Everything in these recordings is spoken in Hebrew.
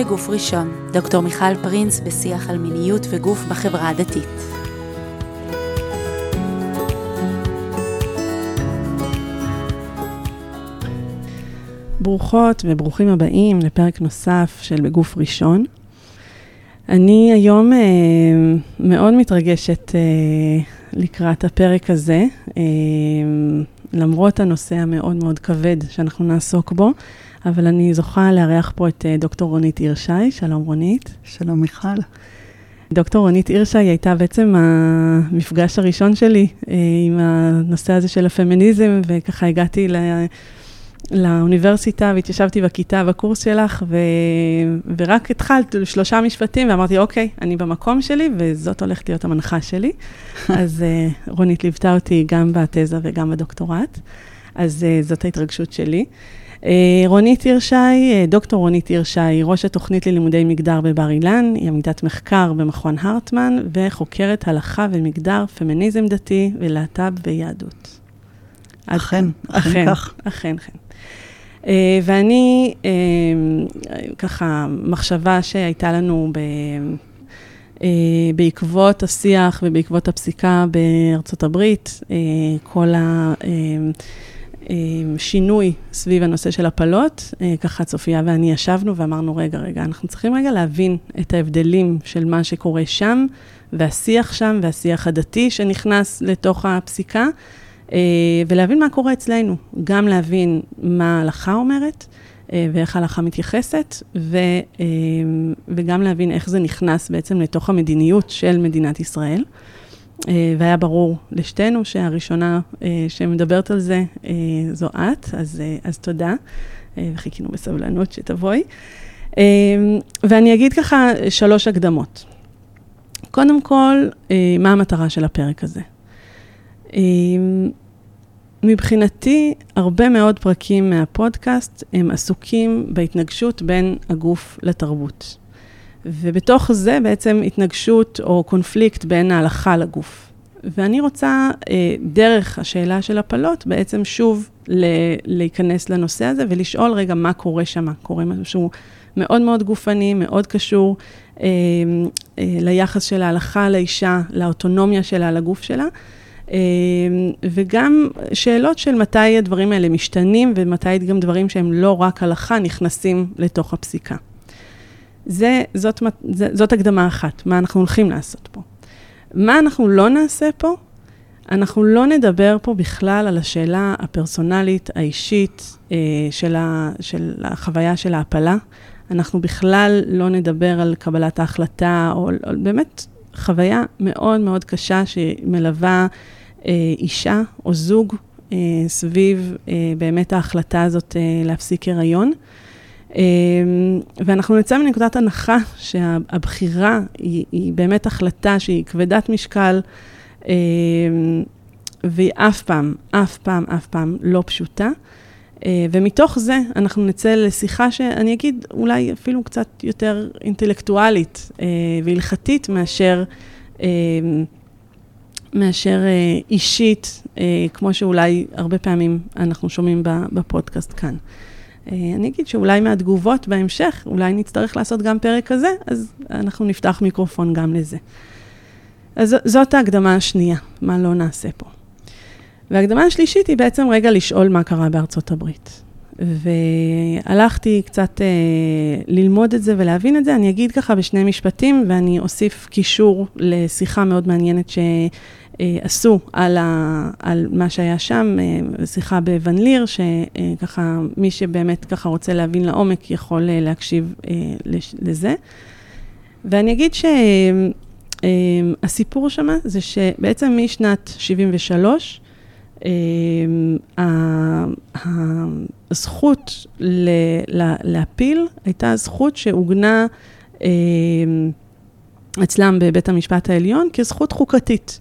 בגוף ראשון, דוקטור מיכל פרינס בשיח על מיניות וגוף בחברה הדתית. ברוכות וברוכים הבאים לפרק נוסף של בגוף ראשון. אני היום אה, מאוד מתרגשת אה, לקראת הפרק הזה, אה, למרות הנושא המאוד מאוד כבד שאנחנו נעסוק בו, אבל אני זוכה לארח פה את אה, דוקטור רונית הירשי. שלום רונית. שלום מיכל. דוקטור רונית הירשי הייתה בעצם המפגש הראשון שלי אה, עם הנושא הזה של הפמיניזם, וככה הגעתי ל... לאוניברסיטה והתיישבתי בכיתה בקורס שלך, ו... ורק התחלת שלושה משפטים ואמרתי, אוקיי, אני במקום שלי וזאת הולכת להיות המנחה שלי. אז uh, רונית ליוותה אותי גם בתזה וגם בדוקטורט, אז uh, זאת ההתרגשות שלי. Uh, רונית הירשי, דוקטור רונית הירשי, ראש התוכנית ללימודי מגדר בבר אילן, היא עמידת מחקר במכון הרטמן וחוקרת הלכה ומגדר, פמיניזם דתי ולהט"ב ויהדות. אכן, אכן כך. אכן, אכן. Uh, ואני, uh, ככה, מחשבה שהייתה לנו ב, uh, בעקבות השיח ובעקבות הפסיקה בארצות הברית, uh, כל השינוי סביב הנושא של הפלות, uh, ככה צופיה ואני ישבנו ואמרנו, רגע, רגע, אנחנו צריכים רגע להבין את ההבדלים של מה שקורה שם, והשיח שם, והשיח הדתי שנכנס לתוך הפסיקה. אה, ולהבין מה קורה אצלנו, גם להבין מה ההלכה אומרת אה, ואיך ההלכה מתייחסת, ו, אה, וגם להבין איך זה נכנס בעצם לתוך המדיניות של מדינת ישראל. והיה ברור לשתינו שהראשונה שמדברת על זה זו את, אז, אז תודה, וחיכינו בסבלנות שתבואי. ואני אגיד ככה שלוש הקדמות. קודם כל, מה המטרה של הפרק הזה? מבחינתי, הרבה מאוד פרקים מהפודקאסט הם עסוקים בהתנגשות בין הגוף לתרבות. ובתוך זה בעצם התנגשות או קונפליקט בין ההלכה לגוף. ואני רוצה, אה, דרך השאלה של הפלות, בעצם שוב להיכנס לנושא הזה ולשאול רגע מה קורה שם. קורה משהו מאוד מאוד גופני, מאוד קשור אה, אה, ליחס של ההלכה לאישה, לאוטונומיה שלה, לגוף שלה. וגם שאלות של מתי הדברים האלה משתנים ומתי גם דברים שהם לא רק הלכה נכנסים לתוך הפסיקה. זה, זאת, זאת הקדמה אחת, מה אנחנו הולכים לעשות פה. מה אנחנו לא נעשה פה? אנחנו לא נדבר פה בכלל על השאלה הפרסונלית, האישית, אה, של, ה, של החוויה של ההפלה. אנחנו בכלל לא נדבר על קבלת ההחלטה, או, או באמת חוויה מאוד מאוד קשה שמלווה אה, אישה או זוג אה, סביב באמת ההחלטה הזאת להפסיק הריון. ואנחנו נצא מנקודת הנחה שהבחירה היא, היא באמת החלטה שהיא כבדת משקל, והיא אף פעם, אף פעם, אף פעם לא פשוטה. ומתוך זה אנחנו נצא לשיחה שאני אגיד אולי אפילו קצת יותר אינטלקטואלית והלכתית מאשר מאשר אה, אישית, אה, כמו שאולי הרבה פעמים אנחנו שומעים בפודקאסט כאן. אה, אני אגיד שאולי מהתגובות בהמשך, אולי נצטרך לעשות גם פרק כזה, אז אנחנו נפתח מיקרופון גם לזה. אז זאת ההקדמה השנייה, מה לא נעשה פה. וההקדמה השלישית היא בעצם רגע לשאול מה קרה בארצות הברית. והלכתי קצת אה, ללמוד את זה ולהבין את זה. אני אגיד ככה בשני משפטים, ואני אוסיף קישור לשיחה מאוד מעניינת שעשו על, ה, על מה שהיה שם, אה, שיחה בוון ליר, שככה מי שבאמת ככה רוצה להבין לעומק יכול אה, להקשיב אה, לזה. ואני אגיד שהסיפור אה, שמה זה שבעצם משנת 73, אמ, הזכות להפיל הייתה זכות שעוגנה אמ, אצלם בבית המשפט העליון כזכות חוקתית.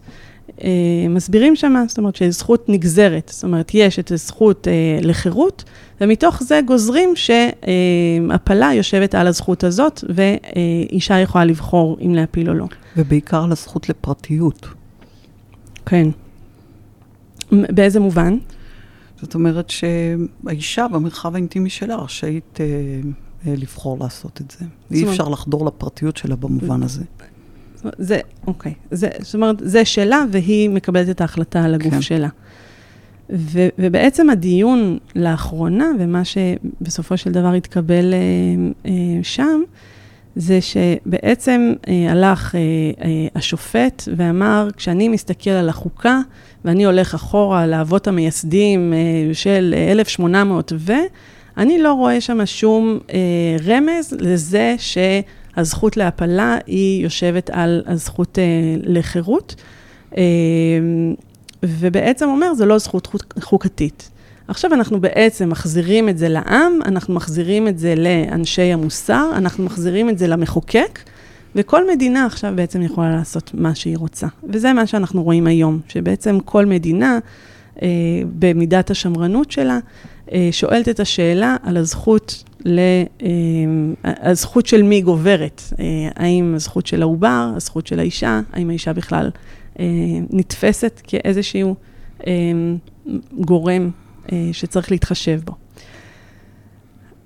אמ, מסבירים שמה, זאת אומרת שזכות נגזרת, זאת אומרת, יש את הזכות אה, לחירות, ומתוך זה גוזרים שהפלה יושבת על הזכות הזאת, ואישה יכולה לבחור אם להפיל או לא. ובעיקר לזכות לפרטיות. כן. באיזה מובן? זאת אומרת שהאישה במרחב האינטימי שלה רשאית אה, לבחור לעשות את זה. אי אפשר לחדור לפרטיות שלה במובן הזה. זה, אוקיי. זה, זאת אומרת, זה שלה, והיא מקבלת את ההחלטה על הגוף כן. שלה. ו, ובעצם הדיון לאחרונה, ומה שבסופו של דבר התקבל אה, אה, שם, זה שבעצם אה, הלך אה, אה, השופט ואמר, כשאני מסתכל על החוקה, ואני הולך אחורה לאבות המייסדים אה, של 1800 ו... אני לא רואה שם שום אה, רמז לזה שהזכות להפלה היא יושבת על הזכות אה, לחירות, אה, ובעצם אומר, זו לא זכות חוקתית. עכשיו אנחנו בעצם מחזירים את זה לעם, אנחנו מחזירים את זה לאנשי המוסר, אנחנו מחזירים את זה למחוקק, וכל מדינה עכשיו בעצם יכולה לעשות מה שהיא רוצה. וזה מה שאנחנו רואים היום, שבעצם כל מדינה, אה, במידת השמרנות שלה, שואלת את השאלה על הזכות, ל, אה, הזכות של מי גוברת. אה, האם הזכות של העובר, הזכות של האישה, האם האישה בכלל אה, נתפסת כאיזשהו אה, גורם אה, שצריך להתחשב בו.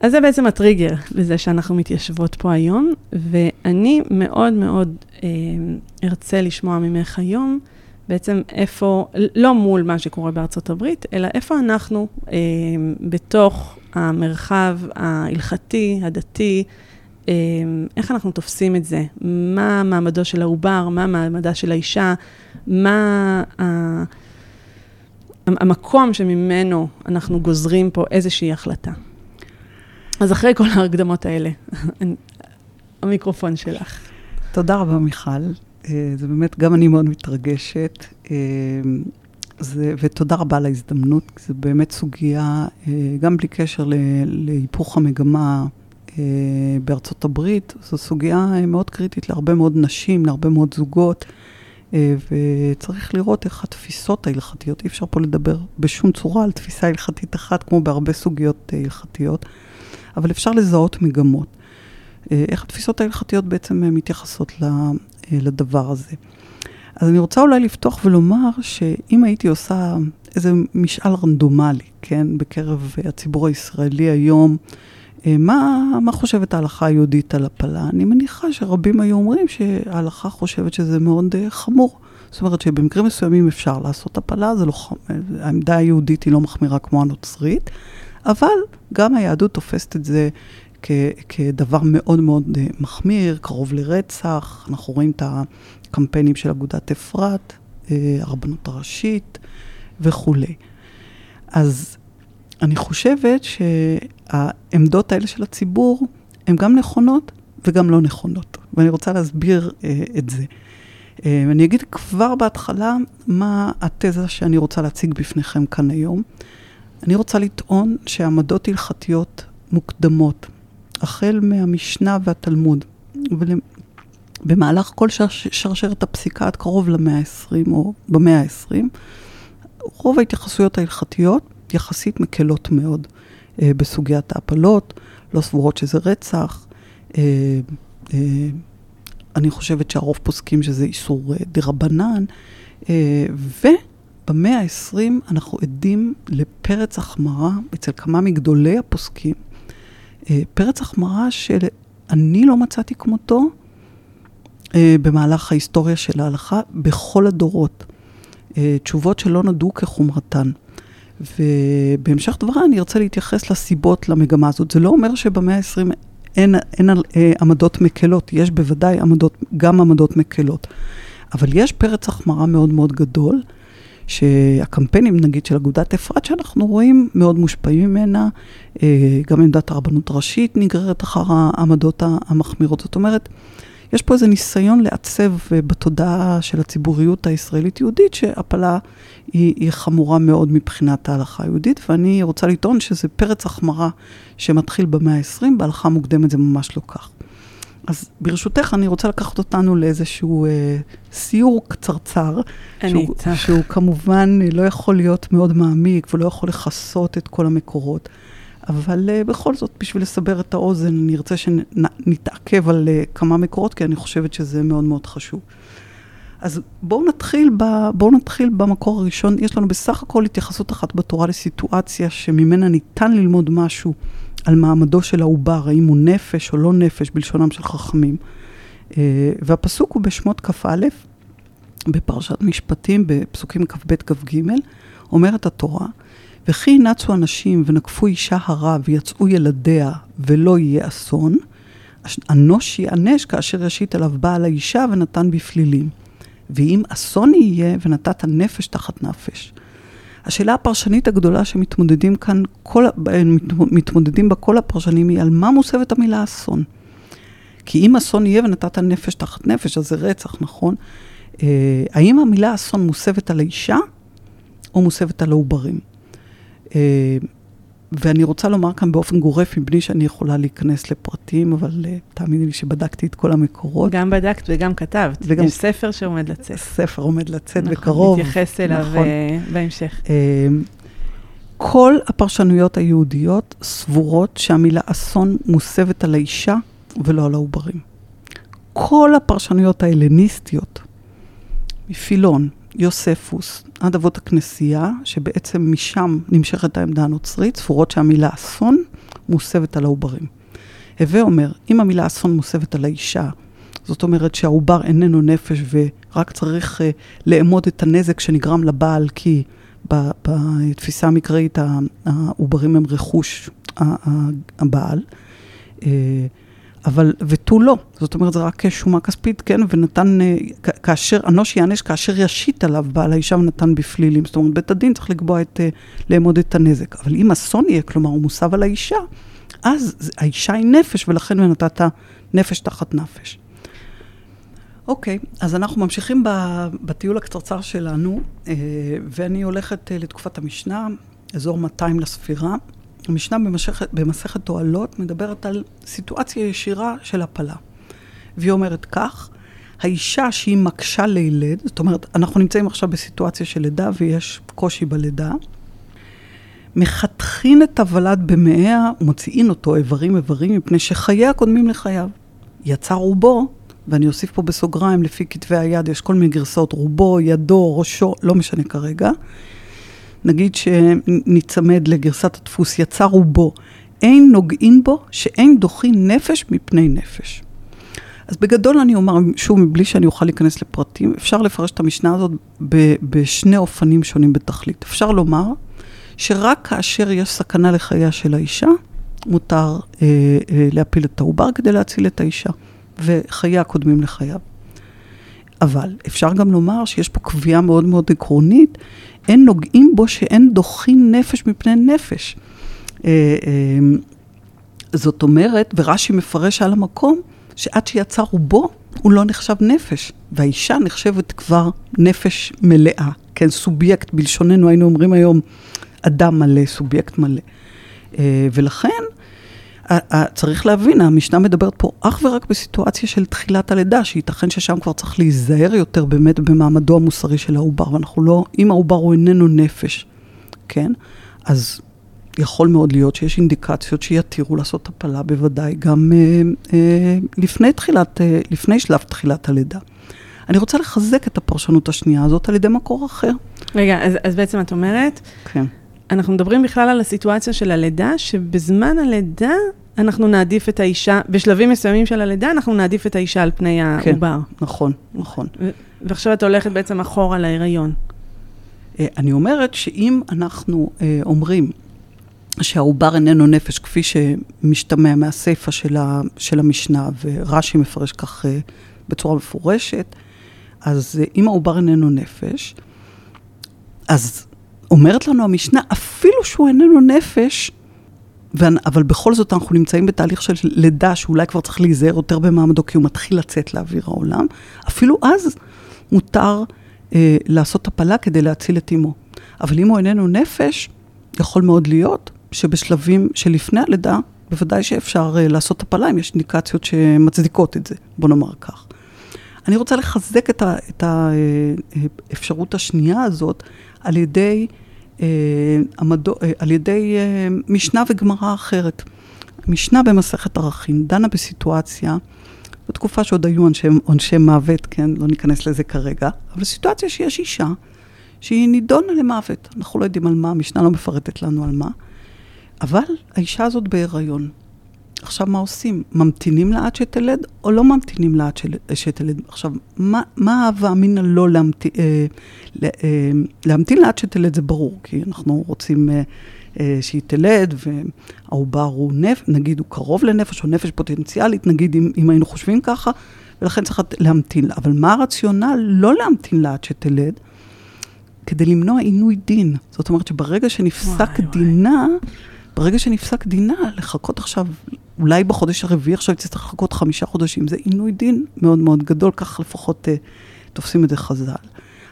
אז זה בעצם הטריגר לזה שאנחנו מתיישבות פה היום, ואני מאוד מאוד אה, ארצה לשמוע ממך היום, בעצם איפה, לא מול מה שקורה בארצות הברית, אלא איפה אנחנו אה, בתוך המרחב ההלכתי, הדתי, אה, איך אנחנו תופסים את זה, מה מעמדו של העובר, מה מעמדה של האישה, מה... אה, המקום שממנו אנחנו גוזרים פה איזושהי החלטה. אז אחרי כל ההקדמות האלה, המיקרופון שלך. תודה רבה, מיכל. אה, זה באמת, גם אני מאוד מתרגשת. אה, זה, ותודה רבה על ההזדמנות, כי זו באמת סוגיה, אה, גם בלי קשר להיפוך המגמה בארצות הברית, זו סוגיה מאוד קריטית להרבה מאוד נשים, להרבה מאוד זוגות. וצריך לראות איך התפיסות ההלכתיות, אי אפשר פה לדבר בשום צורה על תפיסה הלכתית אחת, כמו בהרבה סוגיות הלכתיות, אבל אפשר לזהות מגמות. איך התפיסות ההלכתיות בעצם מתייחסות לדבר הזה. אז אני רוצה אולי לפתוח ולומר שאם הייתי עושה איזה משאל רנדומלי, כן, בקרב הציבור הישראלי היום, אה, מה, מה חושבת ההלכה היהודית על הפלה? אני מניחה שרבים היו אומרים שההלכה חושבת שזה מאוד uh, חמור. זאת אומרת שבמקרים מסוימים אפשר לעשות הפלה, זה לא, העמדה היהודית היא לא מחמירה כמו הנוצרית, אבל גם היהדות תופסת את זה כ, כדבר מאוד מאוד uh, מחמיר, קרוב לרצח. אנחנו רואים את הקמפיינים של אגודת אפרת, uh, הרבנות הראשית וכולי. אז אני חושבת שהעמדות האלה של הציבור הן גם נכונות וגם לא נכונות, ואני רוצה להסביר אה, את זה. אה, אני אגיד כבר בהתחלה מה התזה שאני רוצה להציג בפניכם כאן היום. אני רוצה לטעון שעמדות הלכתיות מוקדמות, החל מהמשנה והתלמוד, ובמהלך כל שרשרת הפסיקה עד קרוב למאה ה-20 או במאה ה-20, רוב ההתייחסויות ההלכתיות יחסית מקלות מאוד אה, בסוגיית ההפלות, לא סבורות שזה רצח. אה, אה, אני חושבת שהרוב פוסקים שזה איסור אה, דרבנן. אה, ובמאה ה-20 אנחנו עדים לפרץ החמרה אצל כמה מגדולי הפוסקים. אה, פרץ החמרה שאני לא מצאתי כמותו אה, במהלך ההיסטוריה של ההלכה בכל הדורות. אה, תשובות שלא נודעו כחומרתן. ובהמשך דבריי אני ארצה להתייחס לסיבות למגמה הזאת. זה לא אומר שבמאה ה-20 אין, אין אה, עמדות מקלות, יש בוודאי עמדות, גם עמדות מקלות. אבל יש פרץ החמרה מאוד מאוד גדול, שהקמפיינים, נגיד, של אגודת אפרת, שאנחנו רואים, מאוד מושפעים ממנה. אה, גם עמדת הרבנות הראשית נגררת אחר העמדות המחמירות. זאת אומרת, יש פה איזה ניסיון לעצב אה, בתודעה של הציבוריות הישראלית-יהודית, שהפלה היא, היא חמורה מאוד מבחינת ההלכה היהודית, ואני רוצה לטעון שזה פרץ החמרה שמתחיל במאה ה-20, בהלכה מוקדמת זה ממש לא כך. אז ברשותך, אני רוצה לקחת אותנו לאיזשהו אה, סיור קצרצר, שהוא, שהוא כמובן לא יכול להיות מאוד מעמיק ולא יכול לכסות את כל המקורות. אבל uh, בכל זאת, בשביל לסבר את האוזן, אני ארצה שנתעכב על uh, כמה מקורות, כי אני חושבת שזה מאוד מאוד חשוב. אז בואו נתחיל, ב, בואו נתחיל במקור הראשון. יש לנו בסך הכל התייחסות אחת בתורה לסיטואציה שממנה ניתן ללמוד משהו על מעמדו של העובר, האם הוא נפש או לא נפש, בלשונם של חכמים. אה, והפסוק הוא בשמות כ"א, בפרשת משפטים, בפסוקים כ"ב כ"ג, אומרת התורה, וכי נצו אנשים ונקפו אישה הרה ויצאו ילדיה ולא יהיה אסון, אנוש ייענש כאשר ישית עליו בעל האישה ונתן בפלילים. ואם אסון יהיה ונתת נפש תחת נפש. השאלה הפרשנית הגדולה שמתמודדים כאן, כל, מתמודדים בה כל הפרשנים היא על מה מוסבת המילה אסון. כי אם אסון יהיה ונתת נפש תחת נפש, אז זה רצח, נכון? אה, האם המילה אסון מוסבת על האישה או מוסבת על העוברים? אה, ואני רוצה לומר כאן באופן גורף, מבלי שאני יכולה להיכנס לפרטים, אבל uh, תאמיני לי שבדקתי את כל המקורות. גם בדקת וגם כתבת. וגם... יש ספר שעומד לצאת. ספר עומד לצאת נכון, בקרוב. נכון, נתייחס אליו נכון. uh, בהמשך. Uh, כל הפרשנויות היהודיות סבורות שהמילה אסון מוסבת על האישה ולא על העוברים. כל הפרשנויות ההלניסטיות, מפילון, יוספוס, עד אבות הכנסייה, שבעצם משם נמשכת העמדה הנוצרית, ספורות שהמילה אסון מוסבת על העוברים. הווה אומר, אם המילה אסון מוסבת על האישה, זאת אומרת שהעובר איננו נפש ורק צריך uh, לאמוד את הנזק שנגרם לבעל, כי בתפיסה המקראית העוברים הם רכוש הבעל. Uh, אבל ותו לא. זאת אומרת, זה רק שומה כספית, כן, ונתן, אה, כאשר, אנוש יענש כאשר ישית עליו בעל האישה ונתן בפלילים. זאת אומרת, בית הדין צריך לקבוע את, אה, לאמוד את הנזק. אבל אם אסון יהיה, כלומר, הוא מוסב על האישה, אז האישה היא נפש, ולכן הוא נתת נפש תחת נפש. אוקיי, אז אנחנו ממשיכים בטיול הקצרצר שלנו, אה, ואני הולכת לתקופת המשנה, אזור 200 לספירה. המשנה במסכת, במסכת תועלות מדברת על סיטואציה ישירה של הפלה. והיא אומרת כך, האישה שהיא מקשה לילד, זאת אומרת, אנחנו נמצאים עכשיו בסיטואציה של לידה ויש קושי בלידה, מחתכין את הוולד במאיה ומוציאין אותו איברים איברים מפני שחייה קודמים לחייו. יצא רובו, ואני אוסיף פה בסוגריים, לפי כתבי היד יש כל מיני גרסאות, רובו, ידו, ראשו, לא משנה כרגע. נגיד שניצמד לגרסת הדפוס, יצא רובו, אין נוגעים בו שאין דוחין נפש מפני נפש. אז בגדול אני אומר, שוב, מבלי שאני אוכל להיכנס לפרטים, אפשר לפרש את המשנה הזאת ב- בשני אופנים שונים בתכלית. אפשר לומר שרק כאשר יש סכנה לחייה של האישה, מותר אה, אה, להפיל את העובר כדי להציל את האישה, וחייה קודמים לחייו. אבל אפשר גם לומר שיש פה קביעה מאוד מאוד עקרונית, אין נוגעים בו שאין דוחים נפש מפני נפש. אה, אה, זאת אומרת, ורש"י מפרש על המקום, שעד שיצא רובו, הוא לא נחשב נפש, והאישה נחשבת כבר נפש מלאה, כן, סובייקט, בלשוננו היינו אומרים היום, אדם מלא, סובייקט מלא. אה, ולכן, צריך להבין, המשנה מדברת פה אך ורק בסיטואציה של תחילת הלידה, שייתכן ששם כבר צריך להיזהר יותר באמת במעמדו המוסרי של העובר, ואנחנו לא, אם העובר הוא איננו נפש, כן? אז יכול מאוד להיות שיש אינדיקציות שיתירו לעשות הפלה, בוודאי גם אה, אה, לפני תחילת, אה, לפני שלב תחילת הלידה. אני רוצה לחזק את הפרשנות השנייה הזאת על ידי מקור אחר. רגע, אז, אז בעצם את אומרת, כן. אנחנו מדברים בכלל על הסיטואציה של הלידה, שבזמן הלידה אנחנו נעדיף את האישה, בשלבים מסוימים של הלידה אנחנו נעדיף את האישה על פני כן, העובר. נכון, נכון. ועכשיו את הולכת בעצם אחורה להיריון. אה, אני אומרת שאם אנחנו אה, אומרים שהעובר איננו נפש, כפי שמשתמע מהסיפא של, של המשנה, ורש"י מפרש כך אה, בצורה מפורשת, אז אם העובר איננו נפש, אז אומרת לנו המשנה, אפילו שהוא איננו נפש, אבל בכל זאת אנחנו נמצאים בתהליך של לידה, שאולי כבר צריך להיזהר יותר במעמדו, כי הוא מתחיל לצאת לאוויר העולם, אפילו אז מותר אה, לעשות הפלה כדי להציל את אמו. אבל אם הוא איננו נפש, יכול מאוד להיות שבשלבים שלפני הלידה, בוודאי שאפשר אה, לעשות הפלה אם יש אינדיקציות שמצדיקות את זה, בוא נאמר כך. אני רוצה לחזק את האפשרות אה, השנייה הזאת על ידי אה, המדו, אה, על ידי אה, משנה וגמרא אחרת. משנה במסכת ערכים דנה בסיטואציה בתקופה שעוד היו עונשי, עונשי מוות, כן, לא ניכנס לזה כרגע, אבל סיטואציה שיש אישה שהיא נידונה למוות. אנחנו לא יודעים על מה, המשנה לא מפרטת לנו על מה, אבל האישה הזאת בהיריון. עכשיו, מה עושים? ממתינים לה עד שתלד, או לא ממתינים לה עד שתלד? עכשיו, מה, מה ההווה אמינא לא להמתין, אה, אה, להמתין לה עד שתלד זה ברור, כי אנחנו רוצים אה, אה, שהיא תלד, והעובר הוא נפש, נגיד הוא קרוב לנפש, או נפש פוטנציאלית, נגיד אם, אם היינו חושבים ככה, ולכן צריך להמתין לה. אבל מה הרציונל לא להמתין לה עד שתלד? כדי למנוע עינוי דין. זאת אומרת שברגע שנפסק וואי, דינה, וואי. ברגע שנפסק דינה, לחכות עכשיו, אולי בחודש הרביעי עכשיו תצטרך לחכות חמישה חודשים, זה עינוי דין מאוד מאוד גדול, כך לפחות uh, תופסים את זה חז"ל.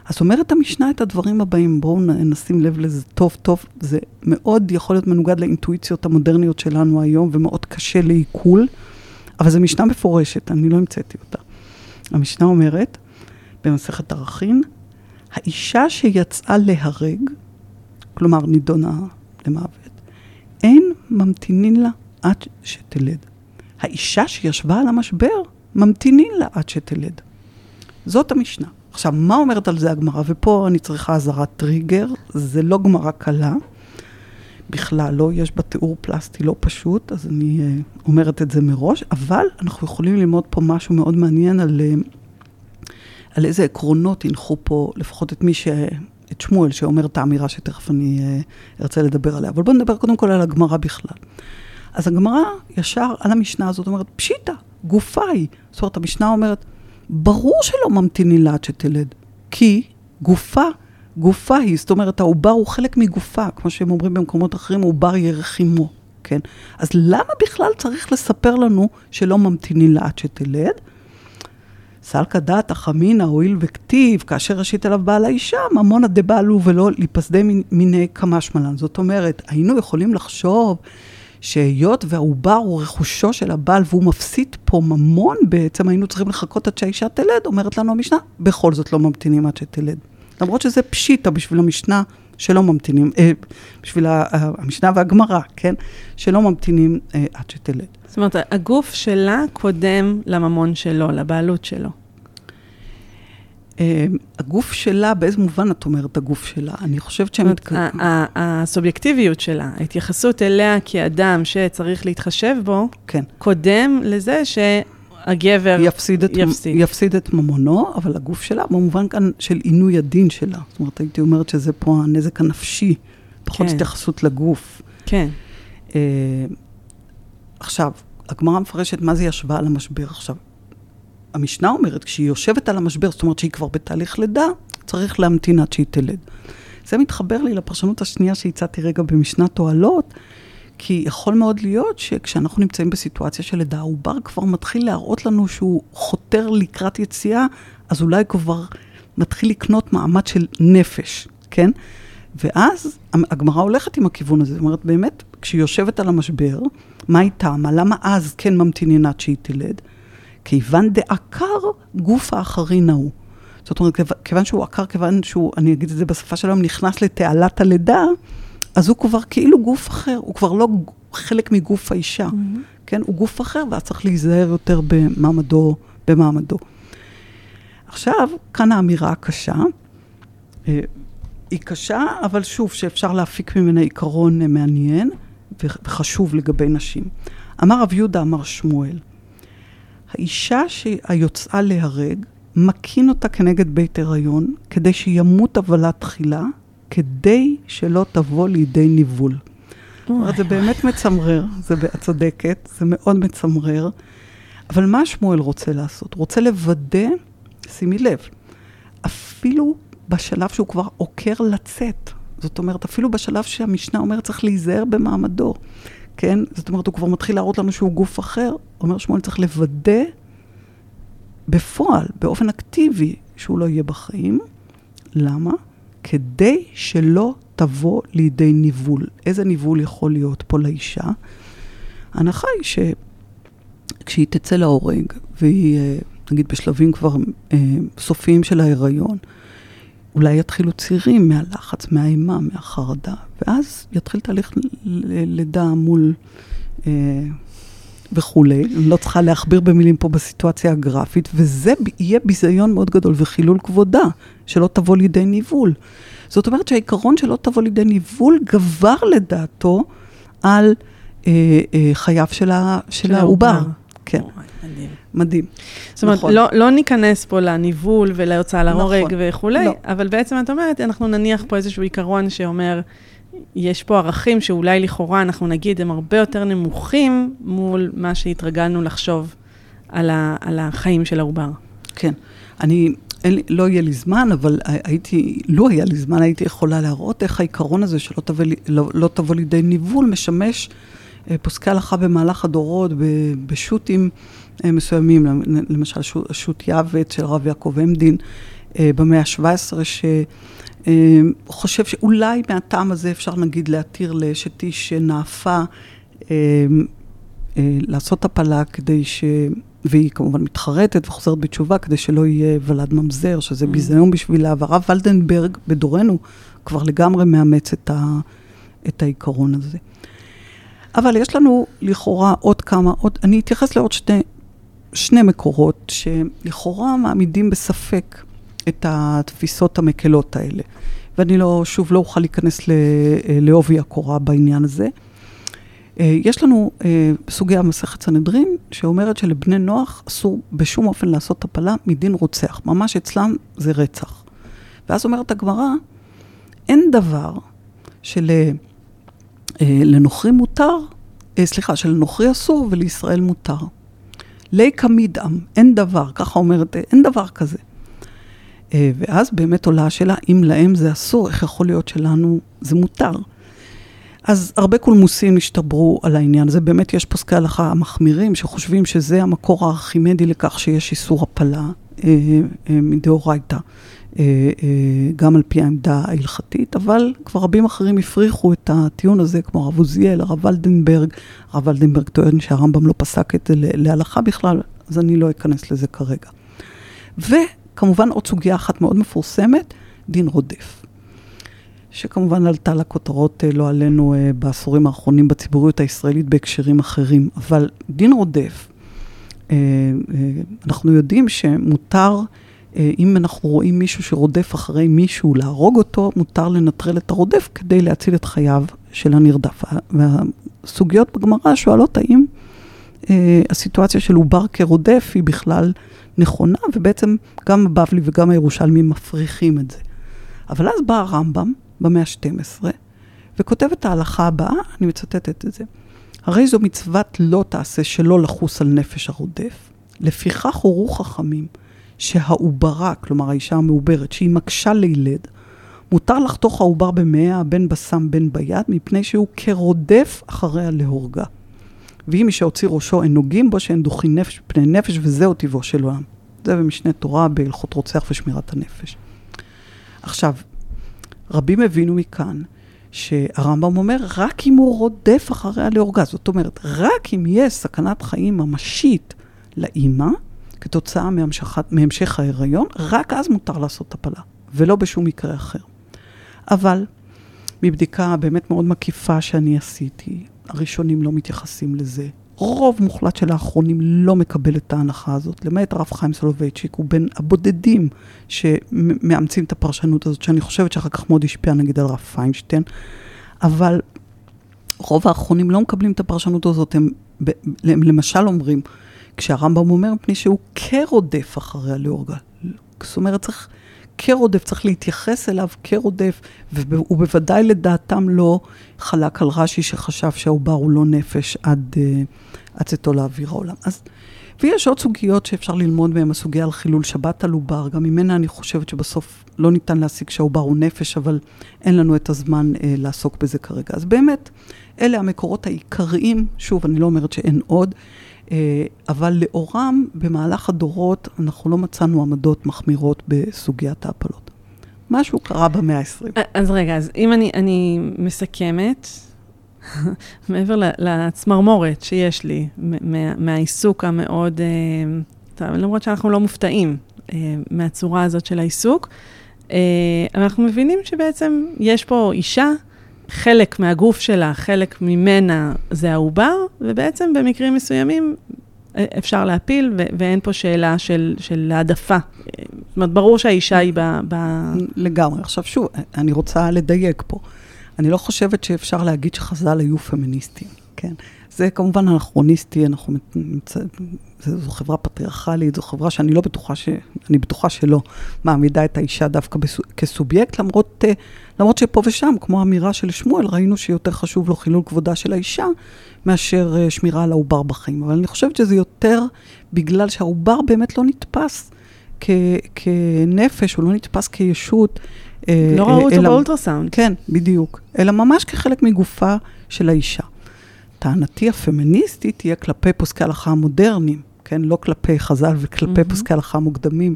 אז אומרת המשנה את הדברים הבאים, בואו נשים לב לזה טוב טוב, זה מאוד יכול להיות מנוגד לאינטואיציות המודרניות שלנו היום, ומאוד קשה לעיכול, אבל זו משנה מפורשת, אני לא המצאתי אותה. המשנה אומרת, במסכת ערכין, האישה שיצאה להרג, כלומר נידונה למוות, אין ממתינין לה עד שתלד. האישה שישבה על המשבר, ממתינין לה עד שתלד. זאת המשנה. עכשיו, מה אומרת על זה הגמרא? ופה אני צריכה אזהרת טריגר, זה לא גמרא קלה. בכלל לא, יש בה תיאור פלסטי לא פשוט, אז אני uh, אומרת את זה מראש, אבל אנחנו יכולים ללמוד פה משהו מאוד מעניין על, uh, על איזה עקרונות הנחו פה, לפחות את מי ש... את שמואל, שאומר את האמירה שתכף אני uh, ארצה לדבר עליה. אבל בואו נדבר קודם כל על הגמרא בכלל. אז הגמרא ישר על המשנה הזאת אומרת, פשיטא, גופה היא. זאת אומרת, המשנה אומרת, ברור שלא ממתינים עד שתלד, כי גופה, גופה היא, זאת אומרת, העובר הוא חלק מגופה, כמו שהם אומרים במקומות אחרים, עובר ירך עמו, כן? אז למה בכלל צריך לספר לנו שלא ממתינים עד שתלד? סלקא דעת החמינא הואיל וכתיב, כאשר ראשית עליו בעל האישה, ממונא דבעלו ולא ליפסדי מיני כמשמלן. זאת אומרת, היינו יכולים לחשוב שהיות והעובר הוא רכושו של הבעל והוא מפסיד פה ממון, בעצם היינו צריכים לחכות עד שהאישה תלד, אומרת לנו המשנה, בכל זאת לא ממתינים עד שתלד. למרות שזה פשיטה בשביל המשנה שלא ממתינים, אה, בשביל המשנה והגמרא, כן? שלא ממתינים אה, עד שתלד. זאת אומרת, הגוף שלה קודם לממון שלו, לבעלות שלו. הגוף שלה, באיזה מובן את אומרת הגוף שלה? אני חושבת שהם... אומרת, הסובייקטיביות שלה, ההתייחסות אליה כאדם שצריך להתחשב בו, כן. קודם לזה שהגבר יפסיד את, יפסיד. יפסיד את ממונו, אבל הגוף שלה, במובן כאן של עינוי הדין שלה. זאת אומרת, הייתי אומרת שזה פה הנזק הנפשי, פחות כן. התייחסות לגוף. כן. Uh, עכשיו, הגמרא מפרשת מה זה ישבה על המשבר עכשיו. המשנה אומרת, כשהיא יושבת על המשבר, זאת אומרת שהיא כבר בתהליך לידה, צריך להמתין עד שהיא תלד. זה מתחבר לי לפרשנות השנייה שהצעתי רגע במשנת תועלות, כי יכול מאוד להיות שכשאנחנו נמצאים בסיטואציה של לידה, העובר כבר מתחיל להראות לנו שהוא חותר לקראת יציאה, אז אולי כבר מתחיל לקנות מעמד של נפש, כן? ואז הגמרא הולכת עם הכיוון הזה. זאת אומרת, באמת, כשהיא יושבת על המשבר, מה היא טעמה? למה אז כן ממתינים עד שהיא תלד? כיוון דעקר גוף האחרין ההוא. זאת אומרת, כיוון שהוא עקר, כיוון שהוא, אני אגיד את זה בשפה שלום, נכנס לתעלת הלידה, אז הוא כבר כאילו גוף אחר, הוא כבר לא חלק מגוף האישה, mm-hmm. כן? הוא גוף אחר, ואז צריך להיזהר יותר במעמדו, במעמדו. עכשיו, כאן האמירה הקשה. אה, היא קשה, אבל שוב, שאפשר להפיק ממנה עיקרון מעניין וחשוב לגבי נשים. אמר רב יהודה, אמר שמואל, האישה שיוצאה להרג, מקין אותה כנגד בית הריון, כדי שימות הבלה תחילה, כדי שלא תבוא לידי ניבול. אומרת, זה באמת מצמרר, זה, את צודקת, זה מאוד מצמרר. אבל מה שמואל רוצה לעשות? רוצה לוודא, שימי לב, אפילו בשלב שהוא כבר עוקר לצאת, זאת אומרת, אפילו בשלב שהמשנה אומרת צריך להיזהר במעמדו. כן? זאת אומרת, הוא כבר מתחיל להראות לנו שהוא גוף אחר. אומר שמואל, צריך לוודא בפועל, באופן אקטיבי, שהוא לא יהיה בחיים. למה? כדי שלא תבוא לידי ניבול. איזה ניבול יכול להיות פה לאישה? ההנחה היא שכשהיא תצא להורג, והיא, אה, נגיד, בשלבים כבר אה, סופיים של ההיריון, אולי יתחילו צירים מהלחץ, מהאימה, מהחרדה, ואז יתחיל תהליך לידה מול, אה, וכולי. אני לא צריכה להכביר במילים פה בסיטואציה הגרפית, וזה יהיה ביזיון מאוד גדול וחילול כבודה, שלא תבוא לידי ניבול. זאת אומרת שהעיקרון שלא תבוא לידי ניבול גבר לדעתו על אה, אה, חייו של, העובר. כן. מדהים. מדהים. זאת אומרת, נכון. לא, לא ניכנס פה לניבול ולהוצאה להורג נכון. וכולי, לא. אבל בעצם את אומרת, אנחנו נניח פה איזשהו עיקרון שאומר, יש פה ערכים שאולי לכאורה אנחנו נגיד הם הרבה יותר נמוכים מול מה שהתרגלנו לחשוב על, ה, על החיים של העובר. כן. אני, אין, לא יהיה לי זמן, אבל הייתי, לו היה לי זמן, הייתי יכולה להראות איך העיקרון הזה שלא תבוא, לא, לא תבוא לידי ניבול משמש פוסקי הלכה במהלך הדורות, בשו"תים אה, מסוימים, למשל שו"ת יעוות של הרב יעקב עמדין אה, במאה ה-17, שחושב שאולי מהטעם הזה אפשר נגיד להתיר לאשת איש שנאפה לעשות הפלה כדי ש... והיא כמובן מתחרטת וחוזרת בתשובה כדי שלא יהיה ולד ממזר, שזה mm. ביזיון בשבילה. והרב ולדנברג בדורנו כבר לגמרי מאמץ את, ה, את העיקרון הזה. אבל יש לנו לכאורה עוד כמה, עוד, אני אתייחס לעוד שני, שני מקורות שלכאורה מעמידים בספק את התפיסות המקלות האלה. ואני לא, שוב, לא אוכל להיכנס לעובי הקורה בעניין הזה. אה, יש לנו אה, סוגיה במסכת סנהדרין, שאומרת שלבני נוח אסור בשום אופן לעשות הפלה מדין רוצח. ממש אצלם זה רצח. ואז אומרת הגמרא, אין דבר שלנוכרי מותר, אה, סליחה, שלנוכרי אסור ולישראל מותר. ליקה מדעם, אין דבר, ככה אומרת, אין דבר כזה. ואז באמת עולה השאלה, אם להם זה אסור, איך יכול להיות שלנו זה מותר? אז הרבה קולמוסים השתברו על העניין הזה. באמת יש פוסקי הלכה מחמירים שחושבים שזה המקור הארכימדי לכך שיש איסור הפלה אה, אה, מדאורייתא, אה, אה, גם על פי העמדה ההלכתית, אבל כבר רבים אחרים הפריחו את הטיעון הזה, כמו הרב עוזיאל, הרב ולדנברג. הרב ולדנברג טוען שהרמב"ם לא פסק את זה להלכה בכלל, אז אני לא אכנס לזה כרגע. וכמובן עוד סוגיה אחת מאוד מפורסמת, דין רודף. שכמובן עלתה לכותרות, אה, לא עלינו, אה, בעשורים האחרונים בציבוריות הישראלית בהקשרים אחרים. אבל דין רודף, אה, אנחנו יודעים שמותר, אם אנחנו רואים מישהו שרודף אחרי מישהו, להרוג אותו, מותר לנטרל את הרודף כדי להציל את חייו של הנרדף. והסוגיות בגמרא שואלות האם הסיטואציה של עובר כרודף היא בכלל נכונה, ובעצם גם הבבלי וגם הירושלמי מפריחים את זה. אבל אז בא הרמב"ם, במאה ה-12, וכותב את ההלכה הבאה, אני מצטטת את זה. הרי זו מצוות לא תעשה שלא לחוס על נפש הרודף. לפיכך הורו חכמים שהעוברה, כלומר האישה המעוברת, שהיא מקשה לילד, מותר לחתוך העובר במאה, בין בסם בין ביד, מפני שהוא כרודף אחריה להורגה. ואם מי שהוציא ראשו אין נוגעים בו, שאין דוחים נפש פני נפש, וזהו טבעו של עולם. זה במשנה תורה, בהלכות רוצח ושמירת הנפש. עכשיו, רבים הבינו מכאן שהרמב"ם אומר, רק אם הוא רודף אחריה להורגה. זאת אומרת, רק אם יש סכנת חיים ממשית לאימא, כתוצאה מהמשכת, מהמשך ההיריון, רק אז מותר לעשות הפלה, ולא בשום מקרה אחר. אבל מבדיקה באמת מאוד מקיפה שאני עשיתי, הראשונים לא מתייחסים לזה. רוב מוחלט של האחרונים לא מקבל את ההנחה הזאת, למעט הרב חיים סולובייצ'יק, הוא בין הבודדים שמאמצים את הפרשנות הזאת, שאני חושבת שאחר כך מאוד השפיע נגיד על הרב פיינשטיין, אבל רוב האחרונים לא מקבלים את הפרשנות הזאת, הם, הם למשל אומרים, כשהרמב"ם אומר, מפני שהוא כרודף אחרי הלאורגה. זאת אומרת, צריך... כרודף, צריך להתייחס אליו כרודף, והוא בוודאי לדעתם לא חלק על רש"י שחשב שהעובר הוא לא נפש עד, uh, עד צאתו לאוויר העולם. אז, ויש עוד סוגיות שאפשר ללמוד מהן, הסוגיה על חילול שבת על עובר, גם ממנה אני חושבת שבסוף לא ניתן להסיק שהעובר הוא נפש, אבל אין לנו את הזמן uh, לעסוק בזה כרגע. אז באמת, אלה המקורות העיקריים, שוב, אני לא אומרת שאין עוד. אה, אבל לאורם, במהלך הדורות, אנחנו לא מצאנו עמדות מחמירות בסוגיית ההפלות. משהו קרה במאה ה-20. אה, אז רגע, אז אם אני, אני מסכמת, מעבר לצמרמורת שיש לי מה, מהעיסוק המאוד, אה, למרות שאנחנו לא מופתעים מהצורה הזאת של העיסוק, אנחנו מבינים שבעצם יש פה אישה חלק מהגוף שלה, חלק ממנה זה העובר, ובעצם במקרים מסוימים אה, אפשר להפיל, ו- ואין פה שאלה של, של העדפה. זאת אומרת, ברור שהאישה היא ב... ב... לגמרי. עכשיו שוב, אני רוצה לדייק פה. אני לא חושבת שאפשר להגיד שחז"ל היו פמיניסטים, כן? זה כמובן אנכרוניסטי, אנחנו נמצא, זו חברה פטריארכלית, זו חברה שאני לא בטוחה ש... אני בטוחה שלא מעמידה את האישה דווקא בסו, כסובייקט, למרות, אה, למרות שפה ושם, כמו האמירה של שמואל, ראינו שיותר חשוב לו חילול כבודה של האישה, מאשר אה, שמירה על העובר בחיים. אבל אני חושבת שזה יותר בגלל שהעובר באמת לא נתפס כ, כנפש, הוא לא נתפס כישות. אה, לא ראו אותו באולטרסאונד. כן, בדיוק. אלא ממש כחלק מגופה של האישה. טענתי הפמיניסטית תהיה כלפי פוסקי הלכה המודרניים, כן? לא כלפי חז"ל וכלפי mm-hmm. פוסקי הלכה המוקדמים,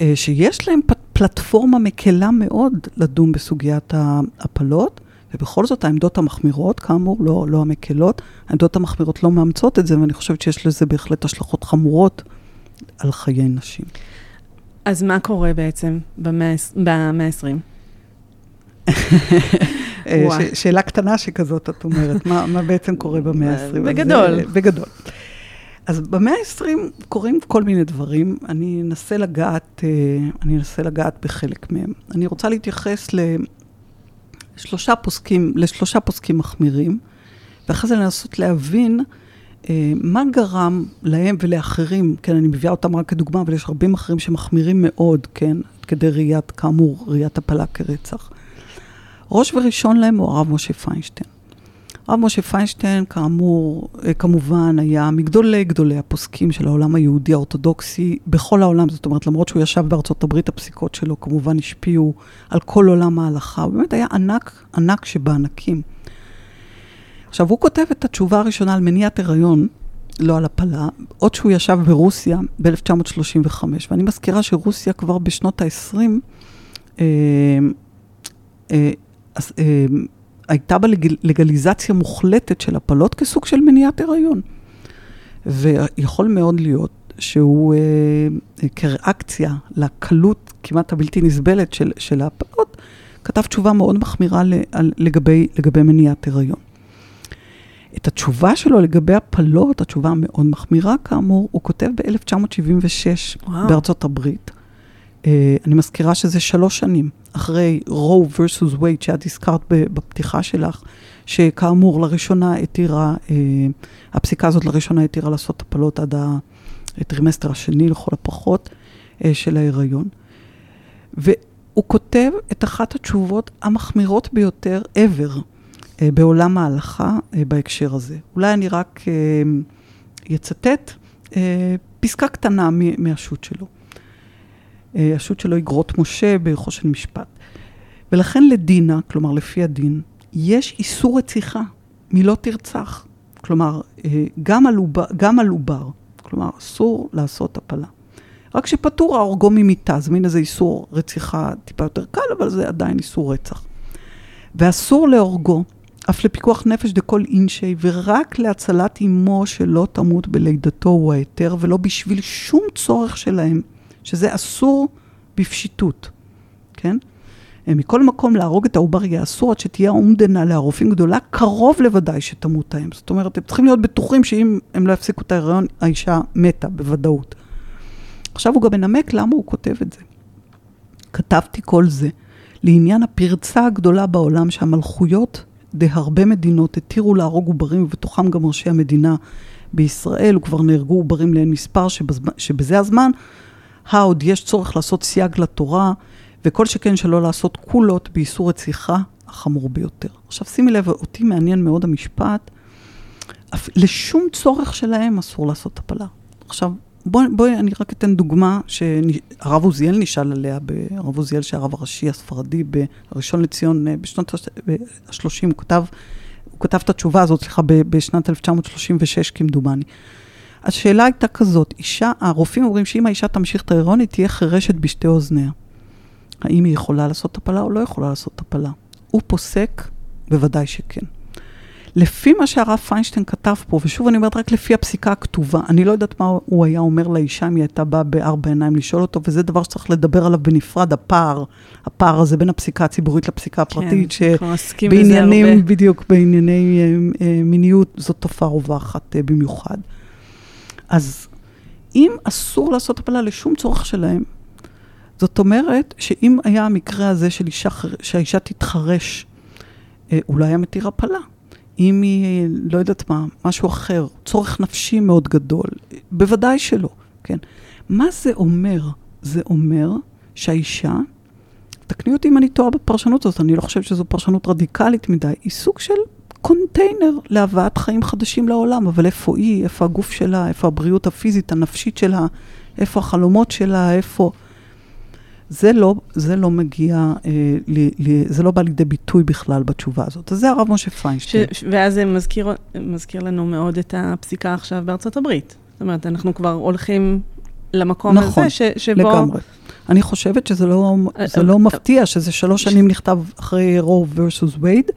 אה, שיש להם פלטפורמה מקלה מאוד לדון בסוגיית ההפלות, ובכל זאת העמדות המחמירות, כאמור, לא, לא המקלות, העמדות המחמירות לא מאמצות את זה, ואני חושבת שיש לזה בהחלט השלכות חמורות על חיי נשים. אז מה קורה בעצם במאה ה-20? אה, שאלה קטנה שכזאת, את אומרת, מה, מה בעצם קורה במאה ה-20? בגדול. אז, בגדול. אז במאה ה-20 קורים כל מיני דברים, אני אנסה לגעת, אה, אני אנסה לגעת בחלק מהם. אני רוצה להתייחס לשלושה פוסקים, לשלושה פוסקים מחמירים, ואחרי זה לנסות להבין אה, מה גרם להם ולאחרים, כן, אני מביאה אותם רק כדוגמה, אבל יש רבים אחרים שמחמירים מאוד, כן, כדי ראיית, כאמור, ראיית הפלה כרצח. ראש וראשון להם הוא הרב משה פיינשטיין. הרב משה פיינשטיין, כאמור, אה, כמובן, היה מגדולי גדולי הפוסקים של העולם היהודי האורתודוקסי בכל העולם. זאת אומרת, למרות שהוא ישב בארצות הברית, הפסיקות שלו כמובן השפיעו על כל עולם ההלכה. הוא באמת היה ענק, ענק שבענקים. עכשיו, הוא כותב את התשובה הראשונה על מניעת הריון, לא על הפלה, עוד שהוא ישב ברוסיה ב-1935, ואני מזכירה שרוסיה כבר בשנות ה-20, אה, אה, אה, הייתה בה לגליזציה מוחלטת של הפלות כסוג של מניעת הריון. ויכול מאוד להיות שהוא אה, כריאקציה לקלות כמעט הבלתי נסבלת של, של ההפלות, כתב תשובה מאוד מחמירה לגבי, לגבי מניעת הריון. את התשובה שלו לגבי הפלות, התשובה המאוד מחמירה כאמור, הוא כותב ב-1976 בארצות הברית. Uh, אני מזכירה שזה שלוש שנים אחרי Roe versus Wade שאת הזכרת בפתיחה שלך, שכאמור לראשונה התירה, uh, הפסיקה הזאת לראשונה התירה לעשות הפלות עד הטרימסטר השני לכל הפחות uh, של ההיריון. והוא כותב את אחת התשובות המחמירות ביותר ever בעולם ההלכה בהקשר הזה. אולי אני רק אצטט פסקה קטנה מהשו"ת שלו. אה, השו"ת שלו יגרות משה בחושן משפט. ולכן לדינה, כלומר לפי הדין, יש איסור רציחה מלא תרצח. כלומר, אה, גם על, עובר, גם על עובר. כלומר, אסור לעשות הפלה. רק שפטור ההורגו ממיתה, זה מין איזה איסור רציחה טיפה יותר קל, אבל זה עדיין איסור רצח. ואסור להורגו, אף לפיקוח נפש דכל אינשי, ורק להצלת אמו שלא תמות בלידתו הוא ההיתר, ולא בשביל שום צורך שלהם. שזה אסור בפשיטות, כן? אה, מכל מקום להרוג את העובר יהיה אסור עד שתהיה אומדנה לערופים גדולה, קרוב לוודאי שתמות האם. זאת אומרת, הם צריכים להיות בטוחים שאם הם לא יפסיקו את ההיריון, האישה מתה בוודאות. עכשיו הוא גם מנמק למה הוא כותב את זה. כתבתי כל זה לעניין הפרצה הגדולה בעולם שהמלכויות דהרבה מדינות התירו להרוג עוברים, ובתוכם גם ראשי המדינה בישראל, וכבר נהרגו עוברים לאין מספר, שבזה הזמן העוד יש צורך לעשות סייג לתורה, וכל שכן שלא לעשות קולות באיסור רציחה החמור ביותר. עכשיו שימי לב, אותי מעניין מאוד המשפט, לשום צורך שלהם אסור לעשות הפלה. עכשיו, בואי, בוא, אני רק אתן דוגמה שהרב עוזיאל נשאל עליה, הרב עוזיאל שהרב הראשי הספרדי בראשון לציון אה, בשנות ה-30, הוא כתב, הוא כתב את התשובה הזאת, סליחה, בשנת 1936 כמדומני. השאלה הייתה כזאת, אישה, הרופאים אומרים שאם האישה תמשיך את ההיריון, היא תהיה חירשת בשתי אוזניה. האם היא יכולה לעשות הפלה או לא יכולה לעשות הפלה? הוא פוסק, בוודאי שכן. לפי מה שהרב פיינשטיין כתב פה, ושוב אני אומרת רק לפי הפסיקה הכתובה, אני לא יודעת מה הוא היה אומר לאישה אם היא הייתה באה בארבע עיניים לשאול אותו, וזה דבר שצריך לדבר עליו בנפרד, הפער, הפער הזה בין הפסיקה הציבורית לפסיקה הפרטית, כן, בזה הרבה. שבעניינים, בדיוק, בענייני אה, מיניות, זאת תופעה רווחת אה, במיוחד. אז אם אסור לעשות הפלה לשום צורך שלהם, זאת אומרת שאם היה המקרה הזה של אישה, שהאישה תתחרש, אה, אולי היה מתיר הפלה. אם היא, לא יודעת מה, משהו אחר, צורך נפשי מאוד גדול, בוודאי שלא, כן. מה זה אומר? זה אומר שהאישה, תקני אותי אם אני טועה בפרשנות הזאת, אני לא חושבת שזו פרשנות רדיקלית מדי, היא סוג של קונטיינר להבאת חיים חדשים לעולם, אבל איפה היא, איפה הגוף שלה, איפה הבריאות הפיזית, הנפשית שלה, איפה החלומות שלה, איפה... זה לא, זה לא מגיע, אה, לי, לי, זה לא בא לידי ביטוי בכלל בתשובה הזאת. אז זה הרב משה פיינשטיין. ש, ואז זה מזכיר, מזכיר לנו מאוד את הפסיקה עכשיו בארצות הברית. זאת אומרת, אנחנו כבר הולכים למקום נכון, הזה, ש, שבו... נכון, לגמרי. אני חושבת שזה לא, זה לא מפתיע, שזה שלוש שנים נכתב אחרי רוב versus וייד.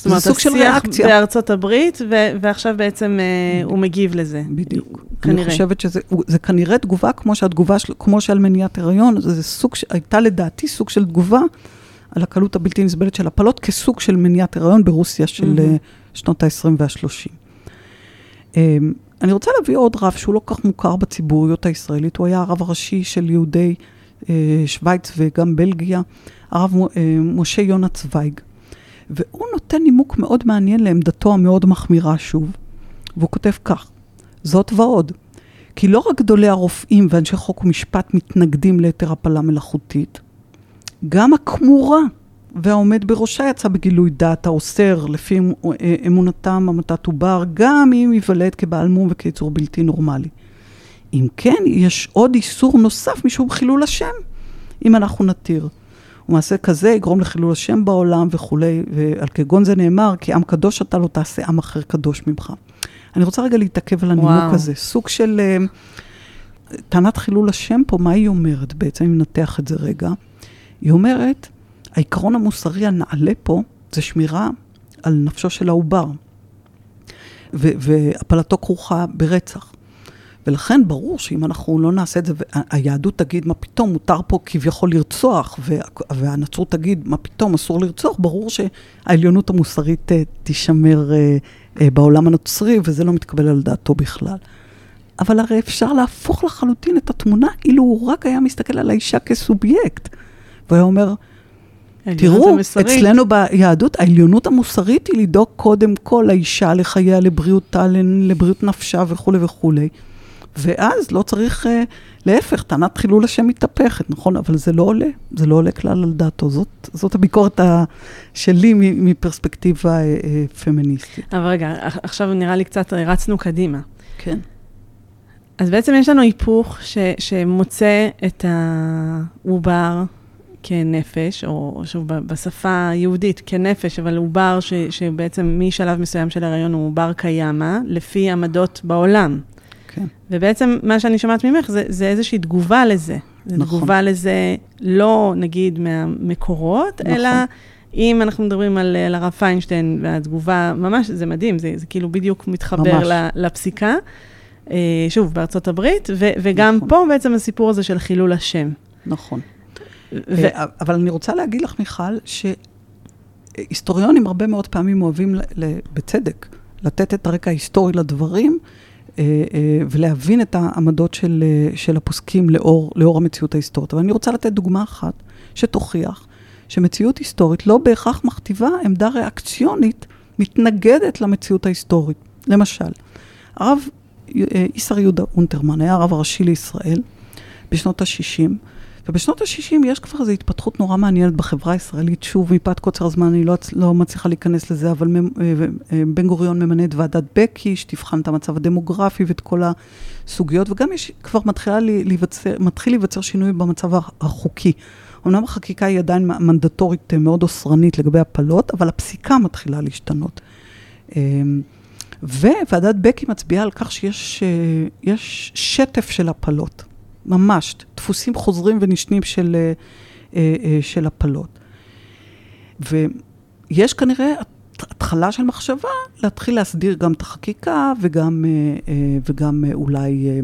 זאת אומרת, סוג של ריאקציה. בארצות הברית, ו- ועכשיו בעצם uh, הוא מגיב לזה. בדיוק. כנראה. אני חושבת שזה זה כנראה תגובה כמו שהתגובה, של, כמו שעל מניעת הריון, זה, זה סוג, הייתה לדעתי סוג של תגובה על הקלות הבלתי נסבלת של הפלות, כסוג של מניעת הריון ברוסיה של mm-hmm. שנות ה-20 וה-30. Um, אני רוצה להביא עוד רב שהוא לא כך מוכר בציבוריות הישראלית, הוא היה הרב הראשי של יהודי uh, שווייץ וגם בלגיה, הרב uh, משה יונה צוויג. והוא נותן נימוק מאוד מעניין לעמדתו המאוד מחמירה שוב, והוא כותב כך, זאת ועוד, כי לא רק גדולי הרופאים ואנשי חוק ומשפט מתנגדים ליתר הפלה מלאכותית, גם הכמורה והעומד בראשה יצא בגילוי דעת האוסר לפי אמונתם המתת עובר, גם אם ייוולד כבעל מום וכיצור בלתי נורמלי. אם כן, יש עוד איסור נוסף משום חילול השם, אם אנחנו נתיר. ומעשה כזה יגרום לחילול השם בעולם וכולי, ועל כגון זה נאמר, כי עם קדוש אתה לא תעשה עם אחר קדוש ממך. אני רוצה רגע להתעכב על הנימוק וואו. הזה, סוג של... uh, טענת חילול השם פה, מה היא אומרת בעצם, אם ננתח את זה רגע? היא אומרת, העיקרון המוסרי הנעלה פה זה שמירה על נפשו של העובר, והפלתו כרוכה ברצח. ולכן ברור שאם אנחנו לא נעשה את זה, היהדות תגיד, מה פתאום, מותר פה כביכול לרצוח, והנצרות תגיד, מה פתאום, אסור לרצוח, ברור שהעליונות המוסרית אה, תישמר אה, אה, בעולם הנוצרי, וזה לא מתקבל על דעתו בכלל. אבל הרי אפשר להפוך לחלוטין את התמונה, אילו הוא רק היה מסתכל על האישה כסובייקט. והיה אומר, תראו. אצלנו ביהדות, העליונות המוסרית היא לדאוג קודם כל לאישה, לחייה, לבריאותה, לבריאות נפשה וכולי וכולי. ואז לא צריך, uh, להפך, טענת חילול השם מתהפכת, נכון? אבל זה לא עולה, זה לא עולה כלל על דעתו. זאת, זאת הביקורת ה, שלי מפרספקטיבה uh, uh, פמיניסטית. אבל רגע, עכשיו נראה לי קצת רצנו קדימה. כן. אז בעצם יש לנו היפוך ש, שמוצא את העובר כנפש, או שוב, בשפה היהודית כנפש, אבל עובר ש, שבעצם משלב מסוים של הריון הוא עובר קיימא, לפי עמדות בעולם. כן. ובעצם מה שאני שומעת ממך זה, זה איזושהי תגובה לזה. זה נכון. תגובה לזה לא נגיד מהמקורות, נכון. אלא אם אנחנו מדברים על, על הרב פיינשטיין והתגובה, ממש, זה מדהים, זה, זה כאילו בדיוק מתחבר ל, לפסיקה. אה, שוב, בארצות הברית, ו, וגם נכון. פה בעצם הסיפור הזה של חילול השם. נכון. ו... אה, אבל אני רוצה להגיד לך, מיכל, שהיסטוריונים הרבה מאוד פעמים אוהבים, בצדק, לתת את הרקע ההיסטורי לדברים, אה, אה, ולהבין את העמדות של, אה, של הפוסקים לאור, לאור המציאות ההיסטורית. אבל אני רוצה לתת דוגמה אחת שתוכיח שמציאות היסטורית לא בהכרח מכתיבה עמדה ריאקציונית מתנגדת למציאות ההיסטורית. למשל, הרב איסר יהודה אונטרמן היה הרב הראשי לישראל בשנות ה-60, ובשנות ה-60 יש כבר איזו התפתחות נורא מעניינת בחברה הישראלית. שוב, מפאת קוצר הזמן אני לא, לא מצליחה להיכנס לזה, אבל אה, אה, בן גוריון ממנה את ועדת בקי, שתבחן את המצב הדמוגרפי ואת כל הסוגיות, וגם יש, כבר מתחילה להיווצר, מתחיל להיווצר שינוי במצב החוקי. אמנם החקיקה היא עדיין מנדטורית אה, מאוד אוסרנית לגבי הפלות, אבל הפסיקה מתחילה להשתנות. וועדת בקי מצביעה על כך שיש שטף של הפלות. ממש, דפוסים חוזרים ונשנים של, אה, אה, של הפלות. ויש כנראה התחלה של מחשבה, להתחיל להסדיר גם את החקיקה וגם, וגם אולי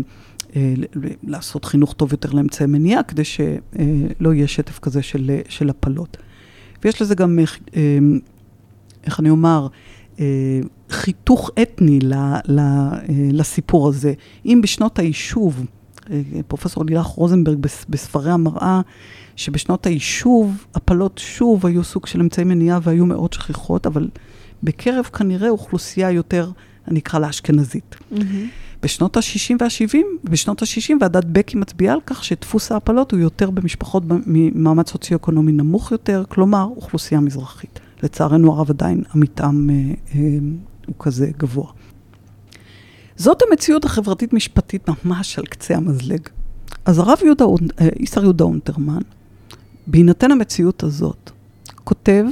לעשות חינוך טוב יותר לאמצעי מניעה, כדי שלא יהיה שטף כזה של, של הפלות. ויש לזה גם, איך אני אומר, חיתוך אתני לסיפור הזה. אם בשנות היישוב, פרופסור לילך רוזנברג בספרי המראה, שבשנות היישוב, הפלות שוב היו סוג של אמצעי מניעה והיו מאוד שכיחות, אבל בקרב כנראה אוכלוסייה יותר, אני אקרא לה אשכנזית. Mm-hmm. בשנות ה-60 וה-70, בשנות ה-60 ועדת בקי מצביעה על כך שדפוס ההפלות הוא יותר במשפחות ממעמד סוציו-אקונומי נמוך יותר, כלומר, אוכלוסייה מזרחית. לצערנו הרב עדיין המתאם אה, אה, הוא כזה גבוה. זאת המציאות החברתית-משפטית ממש על קצה המזלג. אז הרב יהודה, אה, איסר יהודה אונטרמן, בהינתן המציאות הזאת, כותב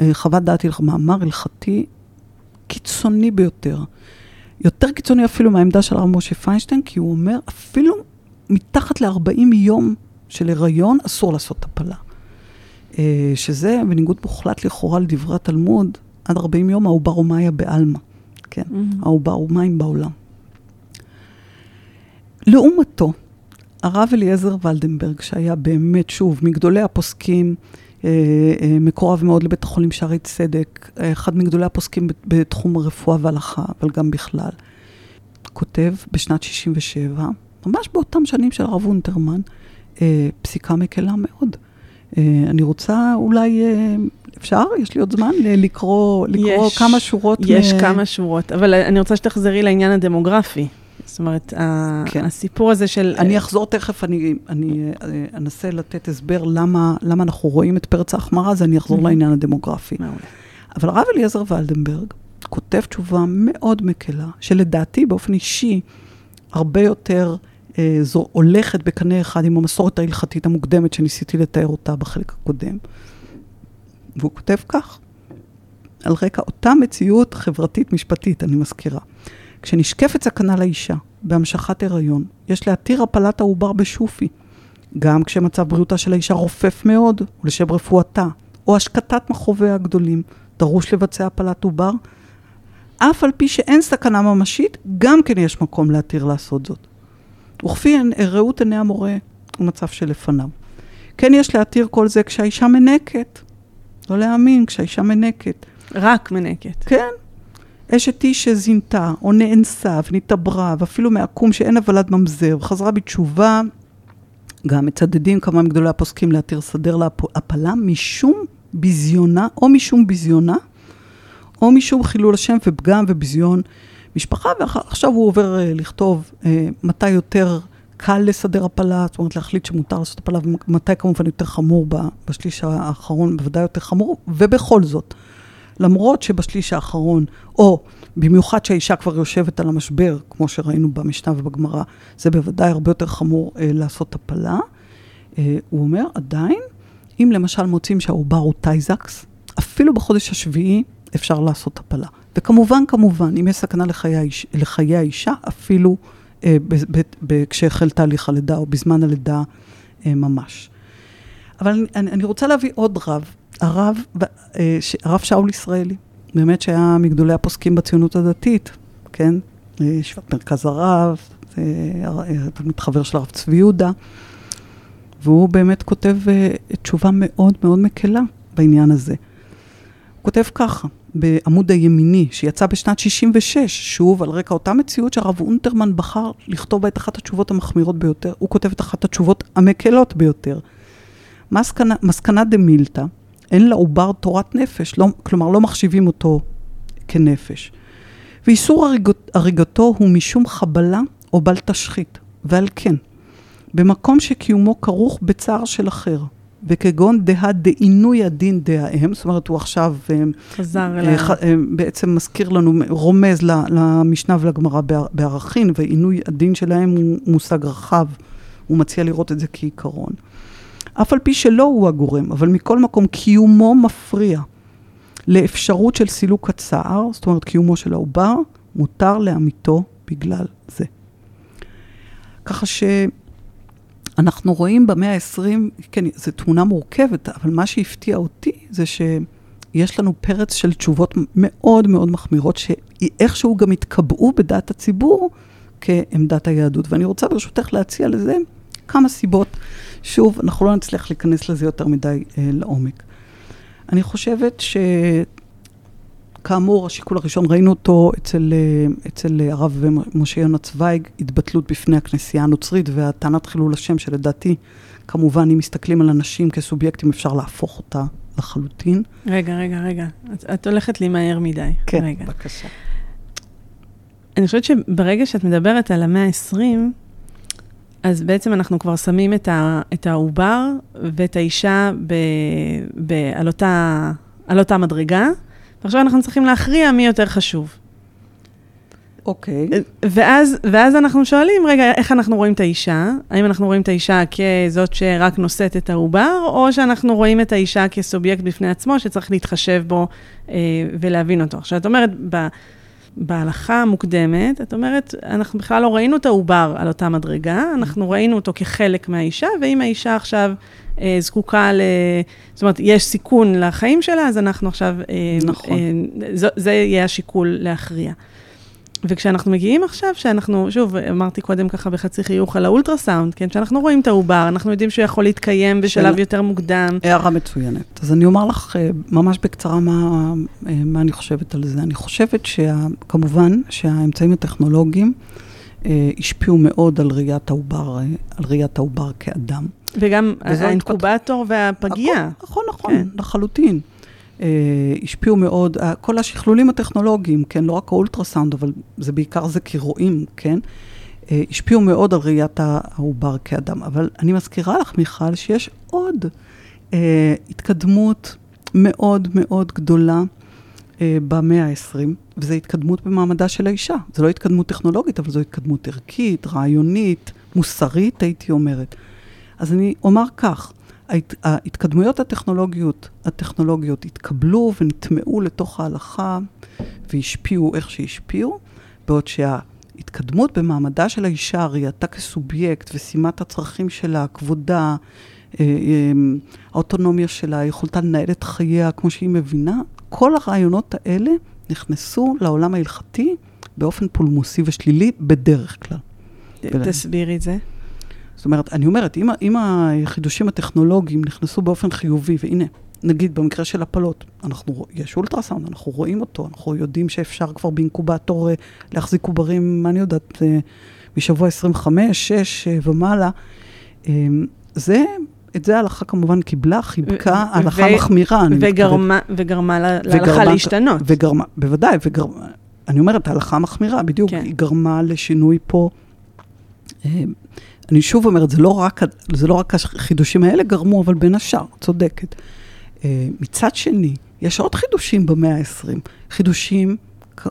אה, חוות דעת, מאמר הלכתי קיצוני ביותר. יותר קיצוני אפילו מהעמדה של הרב משה פיינשטיין, כי הוא אומר, אפילו מתחת ל-40 יום של הריון אסור לעשות הפלה. אה, שזה בניגוד מוחלט לכאורה לדברי התלמוד, עד 40 יום העובר הוא מאיה בעלמא. כן, mm-hmm. מים בעולם. לעומתו, הרב אליעזר ולדנברג, שהיה באמת, שוב, מגדולי הפוסקים, אה, אה, מקורב מאוד לבית החולים שערי צדק, אחד מגדולי הפוסקים בתחום הרפואה וההלכה, אבל גם בכלל, כותב בשנת 67', ממש באותם שנים של הרב אונטרמן, פסיקה מקלה מאוד. אני רוצה אולי אפשר? יש לי עוד זמן לקרוא, לקרוא יש, כמה שורות? יש מ... כמה שורות, אבל אני רוצה שתחזרי לעניין הדמוגרפי. זאת אומרת, כן. הסיפור הזה של... אני אחזור תכף, אני, אני אה, אנסה לתת הסבר למה, למה אנחנו רואים את פרץ ההחמרה, אז אני אחזור. לעניין הדמוגרפי. אבל הרב אליעזר ולדנברג כותב תשובה מאוד מקלה, שלדעתי באופן אישי הרבה יותר אה, זו הולכת בקנה אחד עם המסורת ההלכתית המוקדמת שניסיתי לתאר אותה בחלק הקודם. והוא כותב כך, על רקע אותה מציאות חברתית-משפטית, אני מזכירה. כשנשקפת סכנה לאישה בהמשכת הריון, יש להתיר הפלת העובר בשופי, גם כשמצב בריאותה של האישה רופף מאוד, ולשם רפואתה, או השקטת מכאוביה הגדולים, דרוש לבצע הפלת עובר, אף על פי שאין סכנה ממשית, גם כן יש מקום להתיר לעשות זאת. וכפי ראות עיני המורה, ומצב שלפניו. כן יש להתיר כל זה כשהאישה מנקת, לא להאמין, כשהאישה מנקת. רק מנקת. כן. אשת איש שזינתה, או נאנסה, ונתעברה, ואפילו מעקום שאין הוולד ממזר, וחזרה בתשובה, גם מצדדים כמה מגדולי הפוסקים להתיר סדר להפלה, משום ביזיונה, או משום ביזיונה, או משום חילול השם ופגם וביזיון משפחה, ועכשיו הוא עובר uh, לכתוב uh, מתי יותר קל לסדר הפלה, זאת אומרת להחליט שמותר לעשות הפלה, ומתי כמובן יותר חמור בשליש האחרון, בוודאי יותר חמור, ובכל זאת, למרות שבשליש האחרון, או במיוחד שהאישה כבר יושבת על המשבר, כמו שראינו במשנה ובגמרא, זה בוודאי הרבה יותר חמור אה, לעשות הפלה. אה, הוא אומר, עדיין, אם למשל מוצאים שהעובר הוא טייזקס, אפילו בחודש השביעי אפשר לעשות הפלה. וכמובן, כמובן, אם יש סכנה לחיי, לחיי האישה, אפילו כשהחל תהליך הלידה או בזמן הלידה אה, ממש. אבל אני, אני רוצה להביא עוד רב, הרב, אה, הרב שאול ישראלי, באמת שהיה מגדולי הפוסקים בציונות הדתית, כן? ישיבת מרכז הרב, תלמיד חבר של הרב צבי יהודה, והוא באמת כותב תשובה מאוד מאוד מקלה בעניין הזה. הוא כותב ככה, בעמוד הימיני, שיצא בשנת 66, שוב, על רקע אותה מציאות שהרב אונטרמן בחר לכתוב בה את אחת התשובות המחמירות ביותר. הוא כותב את אחת התשובות המקלות ביותר. מסקנה, מסקנה דמילתא, אין לעובר תורת נפש, לא, כלומר לא מחשיבים אותו כנפש. ואיסור הריגות, הריגתו הוא משום חבלה או בל תשחית, ועל כן, במקום שקיומו כרוך בצער של אחר, וכגון דהא דעינוי הדין דהאם, זאת אומרת, הוא עכשיו... אה, חזר. אה, אה, בעצם מזכיר לנו, רומז למשנה ולגמרא בערכין, ועינוי הדין שלהם הוא מושג רחב, הוא מציע לראות את זה כעיקרון. אף על פי שלא הוא הגורם, אבל מכל מקום קיומו מפריע לאפשרות של סילוק הצער, זאת אומרת קיומו של העובר, מותר לאמיתו בגלל זה. ככה ש... אנחנו רואים במאה ה-20, כן, זו תמונה מורכבת, אבל מה שהפתיע אותי זה יש לנו פרץ של תשובות מאוד מאוד מחמירות, שאיכשהו גם התקבעו בדעת הציבור כעמדת היהדות. ואני רוצה ברשותך להציע לזה כמה סיבות. שוב, אנחנו לא נצליח להיכנס לזה יותר מדי אה, לעומק. אני חושבת שכאמור, השיקול הראשון, ראינו אותו אצל, אה, אצל הרב משה יונה צוויג, התבטלות בפני הכנסייה הנוצרית והטענת חילול השם, שלדעתי, כמובן, אם מסתכלים על אנשים כסובייקטים, אפשר להפוך אותה לחלוטין. רגע, רגע, רגע. את, את הולכת לי מהר מדי. כן, רגע. בבקשה. אני חושבת שברגע שאת מדברת על המאה ה-20, אז בעצם אנחנו כבר שמים את, ה, את העובר ואת האישה ב, ב, על, אותה, על אותה מדרגה, ועכשיו אנחנו צריכים להכריע מי יותר חשוב. אוקיי. ואז, ואז אנחנו שואלים, רגע, איך אנחנו רואים את האישה? האם אנחנו רואים את האישה כזאת שרק נושאת את העובר, או שאנחנו רואים את האישה כסובייקט בפני עצמו, שצריך להתחשב בו אה, ולהבין אותו? עכשיו, את אומרת, ב, בהלכה המוקדמת, את אומרת, אנחנו בכלל לא ראינו את העובר על אותה מדרגה, אנחנו ראינו אותו כחלק מהאישה, ואם האישה עכשיו אה, זקוקה ל... זאת אומרת, יש סיכון לחיים שלה, אז אנחנו עכשיו... אה, נכון. אה, זה, זה יהיה השיקול להכריע. וכשאנחנו מגיעים עכשיו, שאנחנו, שוב, אמרתי קודם ככה בחצי חיוך על האולטרסאונד, כן? כשאנחנו רואים את העובר, אנחנו יודעים שהוא יכול להתקיים בשלב של... יותר מוקדם. הערה מצוינת. אז אני אומר לך אה, ממש בקצרה מה, אה, מה אני חושבת על זה. אני חושבת שכמובן שהאמצעים הטכנולוגיים אה, השפיעו מאוד על ראיית העובר, על ראיית העובר כאדם. וגם האינקובטור והפגייה. נכון, נכון, כן. לחלוטין. אה, השפיעו מאוד, כל השכלולים הטכנולוגיים, כן, לא רק האולטרסאונד, אבל זה בעיקר זה כי רואים, כן, אה, השפיעו מאוד על ראיית העובר כאדם. אבל אני מזכירה לך, מיכל, שיש עוד אה, התקדמות מאוד מאוד גדולה אה, במאה ה-20, וזו התקדמות במעמדה של האישה. זו לא התקדמות טכנולוגית, אבל זו התקדמות ערכית, רעיונית, מוסרית, הייתי אומרת. אז אני אומר כך, ההת, ההתקדמויות הטכנולוגיות, הטכנולוגיות התקבלו ונטמעו לתוך ההלכה והשפיעו איך שהשפיעו, בעוד שההתקדמות במעמדה של האישה, ראייתה כסובייקט ושימת הצרכים שלה, כבודה, אה, אה, האוטונומיה שלה, יכולתה לנהל את חייה כמו שהיא מבינה, כל הרעיונות האלה נכנסו לעולם ההלכתי באופן פולמוסי ושלילי בדרך כלל. תסבירי את זה. זאת אומרת, אני אומרת, אם, אם החידושים הטכנולוגיים נכנסו באופן חיובי, והנה, נגיד במקרה של הפלות, אנחנו, יש אולטרסאונד, אנחנו רואים אותו, אנחנו יודעים שאפשר כבר באינקובטור אה, להחזיק עוברים, מה אני יודעת, אה, משבוע 25, 6 אה, ומעלה. זה, את זה ההלכה כמובן קיבלה, חיבקה, הלכה מחמירה. וגרמה, וגרמה להלכה להשתנות. וגרמה, בוודאי, וגרמה, אני אומרת, ההלכה מחמירה, בדיוק, כן. היא גרמה לשינוי פה. אני שוב אומרת, זה לא רק, זה לא רק החידושים האלה גרמו, אבל בין השאר, צודקת. אה, מצד שני, יש עוד חידושים במאה ה-20. חידושים,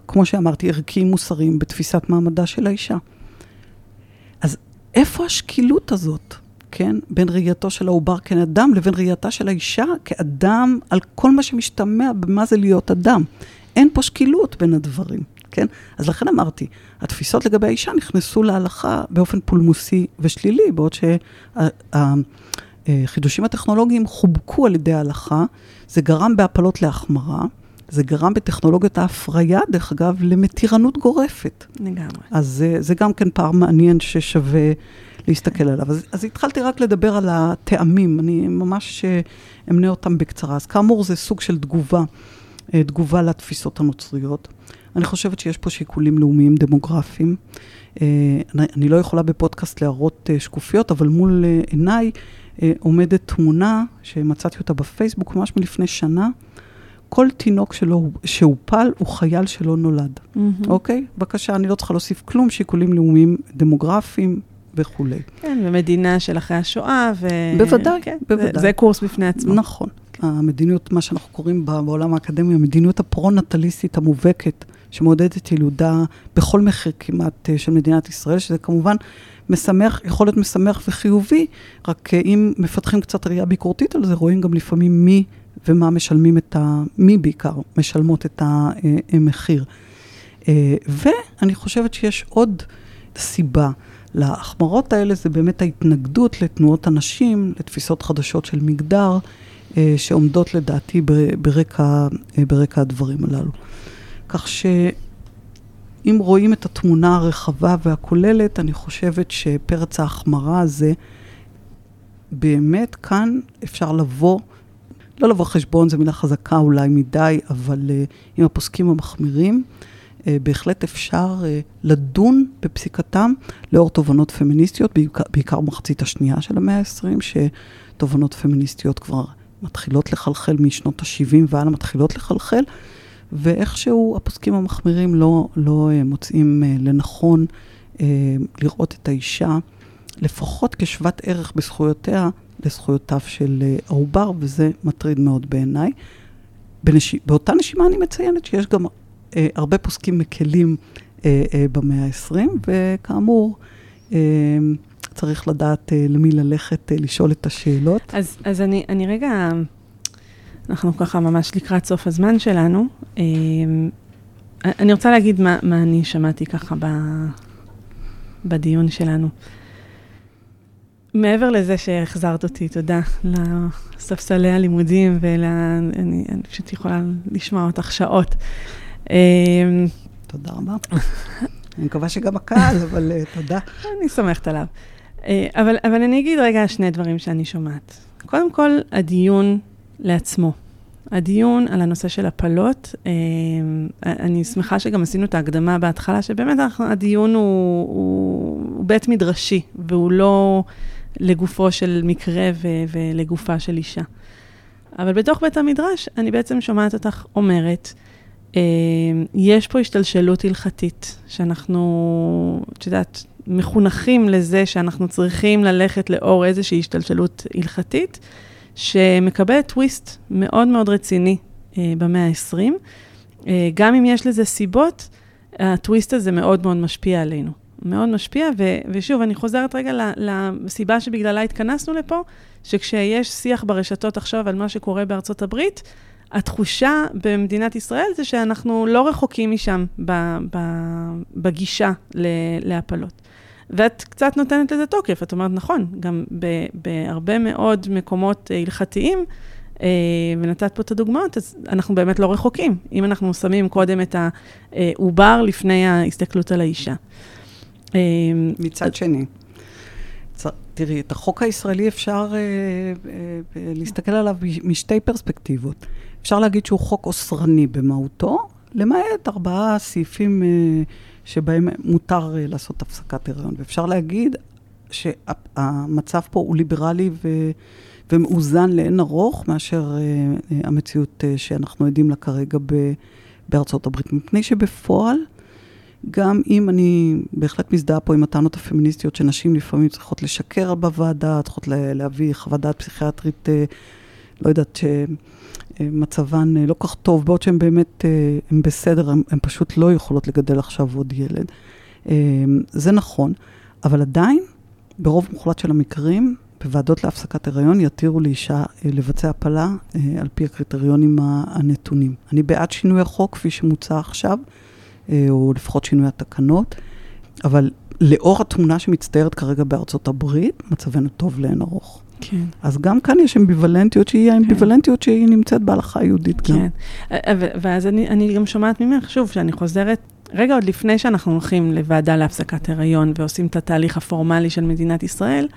כמו שאמרתי, ערכיים מוסריים בתפיסת מעמדה של האישה. אז איפה השקילות הזאת, כן? בין ראייתו של העובר כאדם לבין ראייתה של האישה כאדם על כל מה שמשתמע במה זה להיות אדם. אין פה שקילות בין הדברים. כן? אז לכן אמרתי, התפיסות לגבי האישה נכנסו להלכה באופן פולמוסי ושלילי, בעוד שהחידושים הטכנולוגיים חובקו על ידי ההלכה, זה גרם בהפלות להחמרה. זה גרם בטכנולוגיות ההפריה, דרך אגב, למתירנות גורפת. לגמרי. אז זה, זה גם כן פער מעניין ששווה להסתכל עליו. אז, אז התחלתי רק לדבר על הטעמים, אני ממש אה, אמנה אותם בקצרה. אז כאמור, זה סוג של תגובה, אה, תגובה לתפיסות הנוצריות. אני חושבת שיש פה שיקולים לאומיים דמוגרפיים. אני, אה, אני לא יכולה בפודקאסט להראות אה, שקופיות, אבל מול אה, עיניי עומדת תמונה שמצאתי אותה בפייסבוק ממש מלפני שנה. כל תינוק שלו, שהופל הוא חייל שלא נולד. Mm-hmm. אוקיי? בבקשה, אני לא צריכה להוסיף כלום, שיקולים לאומיים דמוגרפיים וכולי. כן, ומדינה של אחרי השואה, ו... בוודאי, כן, בוודאי. זה, זה קורס בפני עצמו. נכון. המדיניות, מה שאנחנו קוראים בעולם האקדמי, המדיניות הפרו-נטליסטית המובהקת, שמעודדת ילודה בכל מחיר כמעט אה, של מדינת ישראל, שזה כמובן משמח, יכול להיות משמח וחיובי, רק אה, אם מפתחים קצת ראייה ביקורתית על זה, רואים גם לפעמים מי ומה משלמים את ה... מי בעיקר משלמות את המחיר. אה, ואני חושבת שיש עוד סיבה. להחמרות האלה זה באמת ההתנגדות לתנועות הנשים, לתפיסות חדשות של מגדר, שעומדות לדעתי ברקע, ברקע הדברים הללו. כך שאם רואים את התמונה הרחבה והכוללת, אני חושבת שפרץ ההחמרה הזה, באמת כאן אפשר לבוא, לא לבוא חשבון, זו מילה חזקה אולי מדי, אבל uh, עם הפוסקים המחמירים, uh, בהחלט אפשר uh, לדון בפסיקתם לאור תובנות פמיניסטיות, בעיקר, בעיקר במחצית השנייה של המאה ה-20, שתובנות פמיניסטיות כבר מתחילות לחלחל משנות ה-70 והלאה מתחילות לחלחל, ואיכשהו הפוסקים המחמירים לא, לא uh, מוצאים uh, לנכון uh, לראות את האישה. לפחות כשוות ערך בזכויותיה לזכויותיו של אה, העובר, וזה מטריד מאוד בעיניי. בנש... באותה נשימה אני מציינת שיש גם אה, הרבה פוסקים מקלים אה, אה, במאה ה-20, וכאמור, אה, צריך לדעת אה, למי ללכת אה, לשאול את השאלות. אז, אז אני, אני רגע, אנחנו ככה ממש לקראת סוף הזמן שלנו. אה, אני רוצה להגיד מה, מה אני שמעתי ככה ב, בדיון שלנו. מעבר לזה שהחזרת אותי, תודה, לספסלי הלימודים ול... אני, אני פשוט יכולה לשמוע אותך שעות. אמ, תודה רבה. אני מקווה שגם הקהל, אבל uh, תודה. אני סומכת עליו. Uh, אבל, אבל אני אגיד רגע שני דברים שאני שומעת. קודם כל, הדיון לעצמו. הדיון על הנושא של הפלות, uh, אני שמחה שגם עשינו את ההקדמה בהתחלה, שבאמת הדיון הוא, הוא, הוא בית מדרשי, והוא לא... לגופו של מקרה ו- ולגופה של אישה. אבל בתוך בית המדרש, אני בעצם שומעת אותך אומרת, אה, יש פה השתלשלות הלכתית, שאנחנו, את יודעת, מחונכים לזה שאנחנו צריכים ללכת לאור איזושהי השתלשלות הלכתית, שמקבלת טוויסט מאוד מאוד רציני אה, במאה ה-20. אה, גם אם יש לזה סיבות, הטוויסט הזה מאוד מאוד משפיע עלינו. מאוד משפיע, ו, ושוב, אני חוזרת רגע לסיבה שבגללה התכנסנו לפה, שכשיש שיח ברשתות עכשיו על מה שקורה בארצות הברית, התחושה במדינת ישראל זה שאנחנו לא רחוקים משם בגישה להפלות. ואת קצת נותנת לזה תוקף, את אומרת, נכון, גם בהרבה מאוד מקומות הלכתיים, אה, ונתת פה את הדוגמאות, אז אנחנו באמת לא רחוקים, אם אנחנו שמים קודם את העובר לפני ההסתכלות על האישה. אמ, מצד שני, תראי, את החוק הישראלי אפשר אה, אה, להסתכל עליו משתי פרספקטיבות. אפשר להגיד שהוא חוק אוסרני במהותו, למעט ארבעה סעיפים אה, שבהם מותר לעשות הפסקת הריון. ואפשר להגיד שהמצב פה הוא ליברלי ו... ומאוזן לאין ארוך מאשר המציאות שאנחנו עדים לה כרגע בארצות הברית. מפני שבפועל, גם אם אני בהחלט מזדהה פה עם הטענות הפמיניסטיות שנשים לפעמים צריכות לשקר בוועדה, צריכות להביא חוות דעת פסיכיאטרית, אה, לא יודעת, שמצבן אה, לא כך טוב, בעוד שהן באמת, אה, הן בסדר, הן פשוט לא יכולות לגדל עכשיו עוד ילד. זה נכון, אבל עדיין, ברוב מוחלט של המקרים, בוועדות להפסקת הריון יתירו לאישה לבצע הפלה על פי הקריטריונים הנתונים. אני בעד שינוי החוק כפי שמוצע עכשיו. אה, או לפחות שינוי התקנות, אבל לאור התמונה שמצטיירת כרגע בארצות הברית, מצבנו טוב לאין ארוך. כן. אז גם כאן יש אמביוולנטיות שהיא כן. האמביוולנטיות שהיא נמצאת בהלכה היהודית כן. גם. כן, ואז אני, אני גם שומעת ממך, שוב, שאני חוזרת, רגע עוד לפני שאנחנו הולכים לוועדה להפסקת הריון ועושים את התהליך הפורמלי של מדינת ישראל,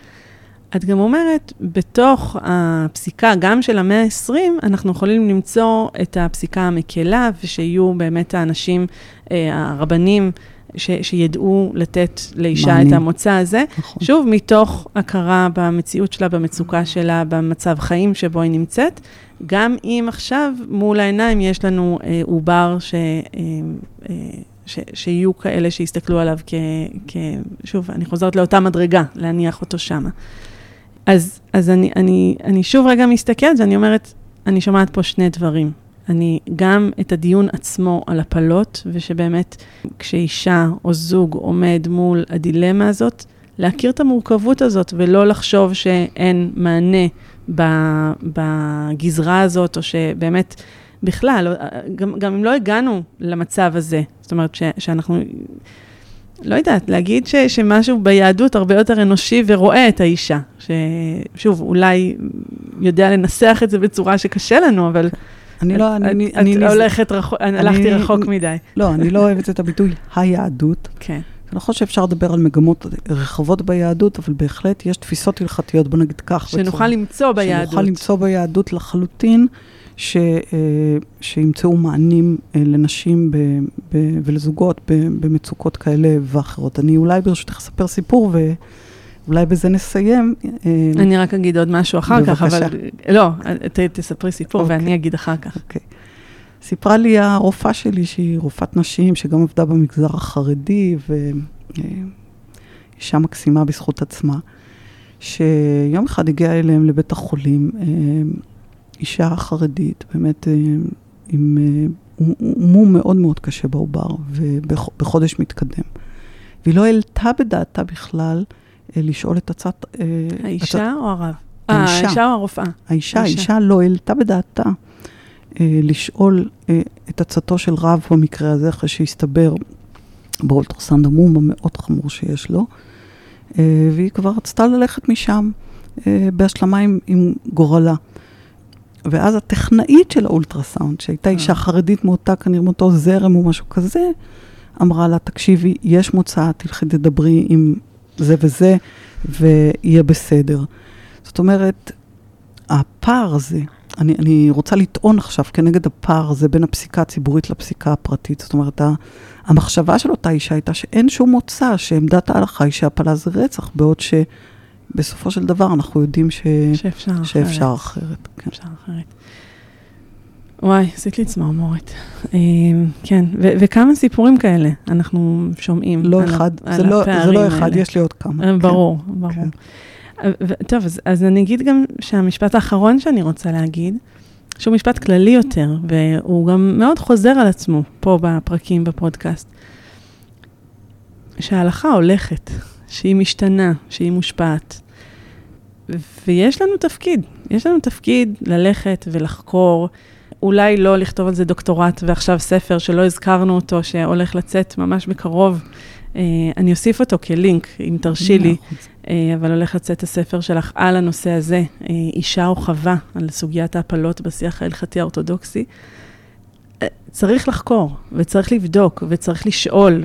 את גם אומרת, בתוך הפסיקה, גם של המאה ה-20, אנחנו יכולים למצוא את הפסיקה המקלה, ושיהיו באמת האנשים, אה, הרבנים, ש, שידעו לתת לאישה מעניין. את המוצא הזה. נכון. שוב, מתוך הכרה במציאות שלה, במצוקה שלה, במצב חיים שבו היא נמצאת. גם אם עכשיו מול העיניים יש לנו אה, עובר ש... אה, אה, ש, שיהיו כאלה שיסתכלו עליו כ, כ... שוב, אני חוזרת לאותה מדרגה, להניח אותו שמה. אז, אז אני, אני, אני שוב רגע מסתכלת ואני אומרת, אני שומעת פה שני דברים. אני גם את הדיון עצמו על הפלות, ושבאמת כשאישה או זוג עומד מול הדילמה הזאת, להכיר את המורכבות הזאת ולא לחשוב שאין מענה בגזרה הזאת, או שבאמת, בכלל, גם, גם אם לא הגענו למצב הזה, זאת אומרת ש, שאנחנו לא יודעת, להגיד ש, שמשהו ביהדות הרבה יותר אנושי ורואה את האישה. ששוב, אולי יודע לנסח את זה בצורה שקשה לנו, אבל... אני לא, אני... את, הולכת רחוק, הלכתי רחוק מדי. לא, אני לא אוהבת את הביטוי היהדות. כן. חושבת שאפשר לדבר על מגמות רחבות ביהדות, אבל בהחלט יש תפיסות הלכתיות, בוא נגיד כך. שנוכל בצורה, למצוא ביהדות. שנוכל למצוא ביהדות לחלוטין, ש, אה, שימצאו מענים אה, לנשים ב, ב, ולזוגות ב, במצוקות כאלה ואחרות. אני אולי ברשותך אספר סיפור, ואולי בזה נסיים. אה, אני רק אגיד עוד משהו אחר בבקשה. כך, אבל... לא, ת, תספרי סיפור okay. אוקיי. ואני אגיד אחר כך. אוקיי. Okay. סיפרה לי הרופאה שלי, שהיא רופאת נשים, שגם עבדה במגזר החרדי, ואישה מקסימה בזכות עצמה, שיום אחד הגיעה אליהם לבית החולים אישה חרדית, באמת עם מום מאוד מאוד קשה בעובר, ובחודש מתקדם. והיא לא העלתה בדעתה בכלל לשאול את הצעת... האישה הצ... או הרב? האישה. האישה או הרופאה? האישה, האישה לא העלתה בדעתה אה, לשאול אה, את עצתו של רב במקרה הזה, אחרי שהסתבר באולטרסנד המום המאוד חמור שיש לו, אה, והיא כבר רצתה ללכת משם בהשלמה עם, עם גורלה. ואז הטכנאית של האולטרסאונד, שהייתה אישה חרדית מאותה, כנראה מאותו זרם או משהו כזה, אמרה לה, תקשיבי, יש מוצא, תלכי תדברי עם זה וזה, ויהיה בסדר. זאת אומרת, הפער הזה אני, אני רוצה לטעון עכשיו כנגד הפער הזה בין הפסיקה הציבורית לפסיקה הפרטית. זאת אומרת, המחשבה של אותה אישה הייתה שאין שום מוצא, שעמדת ההלכה היא שהפלה זה רצח, בעוד שבסופו של דבר אנחנו יודעים ש... שאפשר, שאפשר אחרת. אחרת. כן. אפשר אחרת. וואי, עשית לי צמרמורת. אה, כן, וכמה סיפורים כאלה אנחנו שומעים. לא אחד, זה, לא, לא אחד, יש לי עוד כמה. אה, ברור, כן. ברור. כן. טוב, אז, אז אני אגיד גם שהמשפט האחרון שאני רוצה להגיד, שהוא משפט כללי יותר, והוא גם מאוד חוזר על עצמו פה בפרקים בפודקאסט, שההלכה הולכת, שהיא משתנה, שהיא מושפעת. ויש לנו תפקיד, יש לנו תפקיד ללכת ולחקור, אולי לא לכתוב על זה דוקטורט ועכשיו ספר שלא הזכרנו אותו, שהולך לצאת ממש בקרוב. אה, אני אוסיף אותו כלינק, אם תרשי לי, אה, אבל הולך לצאת הספר שלך על הנושא הזה, אה, אישה או חווה, על סוגיית ההפלות בשיח ההלכתי האורתודוקסי. צריך לחקור, וצריך לבדוק, וצריך לשאול,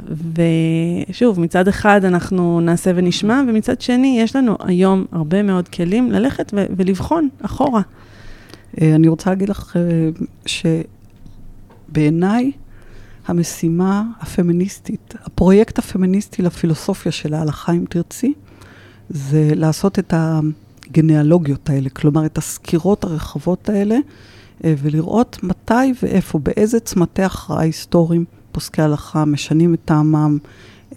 ושוב, מצד אחד אנחנו נעשה ונשמע, ומצד שני, יש לנו היום הרבה מאוד כלים ללכת ולבחון אחורה. אני רוצה להגיד לך שבעיניי, המשימה הפמיניסטית, הפרויקט הפמיניסטי לפילוסופיה של ההלכה, אם תרצי, זה לעשות את הגניאלוגיות האלה, כלומר, את הסקירות הרחבות האלה, אה, ולראות מתי ואיפה, באיזה צמתי הכרעה היסטוריים פוסקי הלכה משנים את טעמם,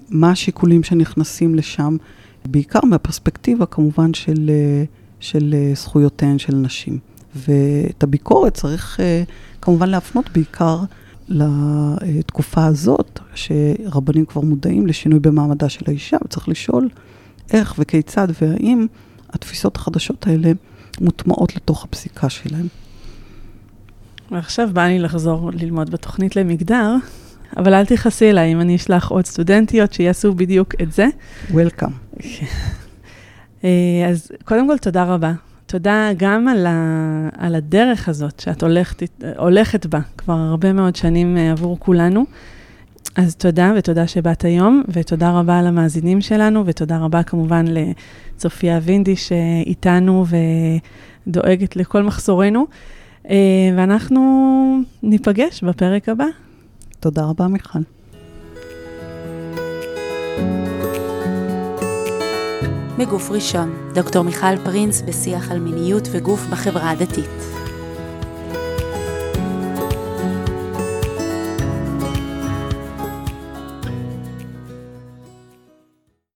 מה השיקולים שנכנסים לשם, בעיקר מהפרספקטיבה כמובן של, אה, של אה, זכויותיהן של נשים. ואת הביקורת צריך כמובן להפנות בעיקר לתקופה הזאת, שרבנים כבר מודעים לשינוי במעמדה של האישה, וצריך לשאול איך וכיצד והאם התפיסות החדשות האלה מוטמעות לתוך הפסיקה שלהם. ועכשיו בא לי לחזור ללמוד בתוכנית למגדר, אבל אל תכעסי אליי אם אני אשלח עוד סטודנטיות שיעשו בדיוק את זה. וולקאם. אה, אז קודם כל, תודה רבה. תודה גם על, ה, על הדרך הזאת שאת הולכת, הולכת בה כבר הרבה מאוד שנים אה, עבור כולנו. אז תודה, ותודה שבאת היום, ותודה רבה למאזינים שלנו, ותודה רבה כמובן לצופיה וינדי שאיתנו ודואגת לכל מחסורנו. אה, ואנחנו ניפגש בפרק הבא. תודה רבה, מיכל. מגוף ראשון, דוקטור מיכל פרינס בשיח על מיניות וגוף בחברה הדתית.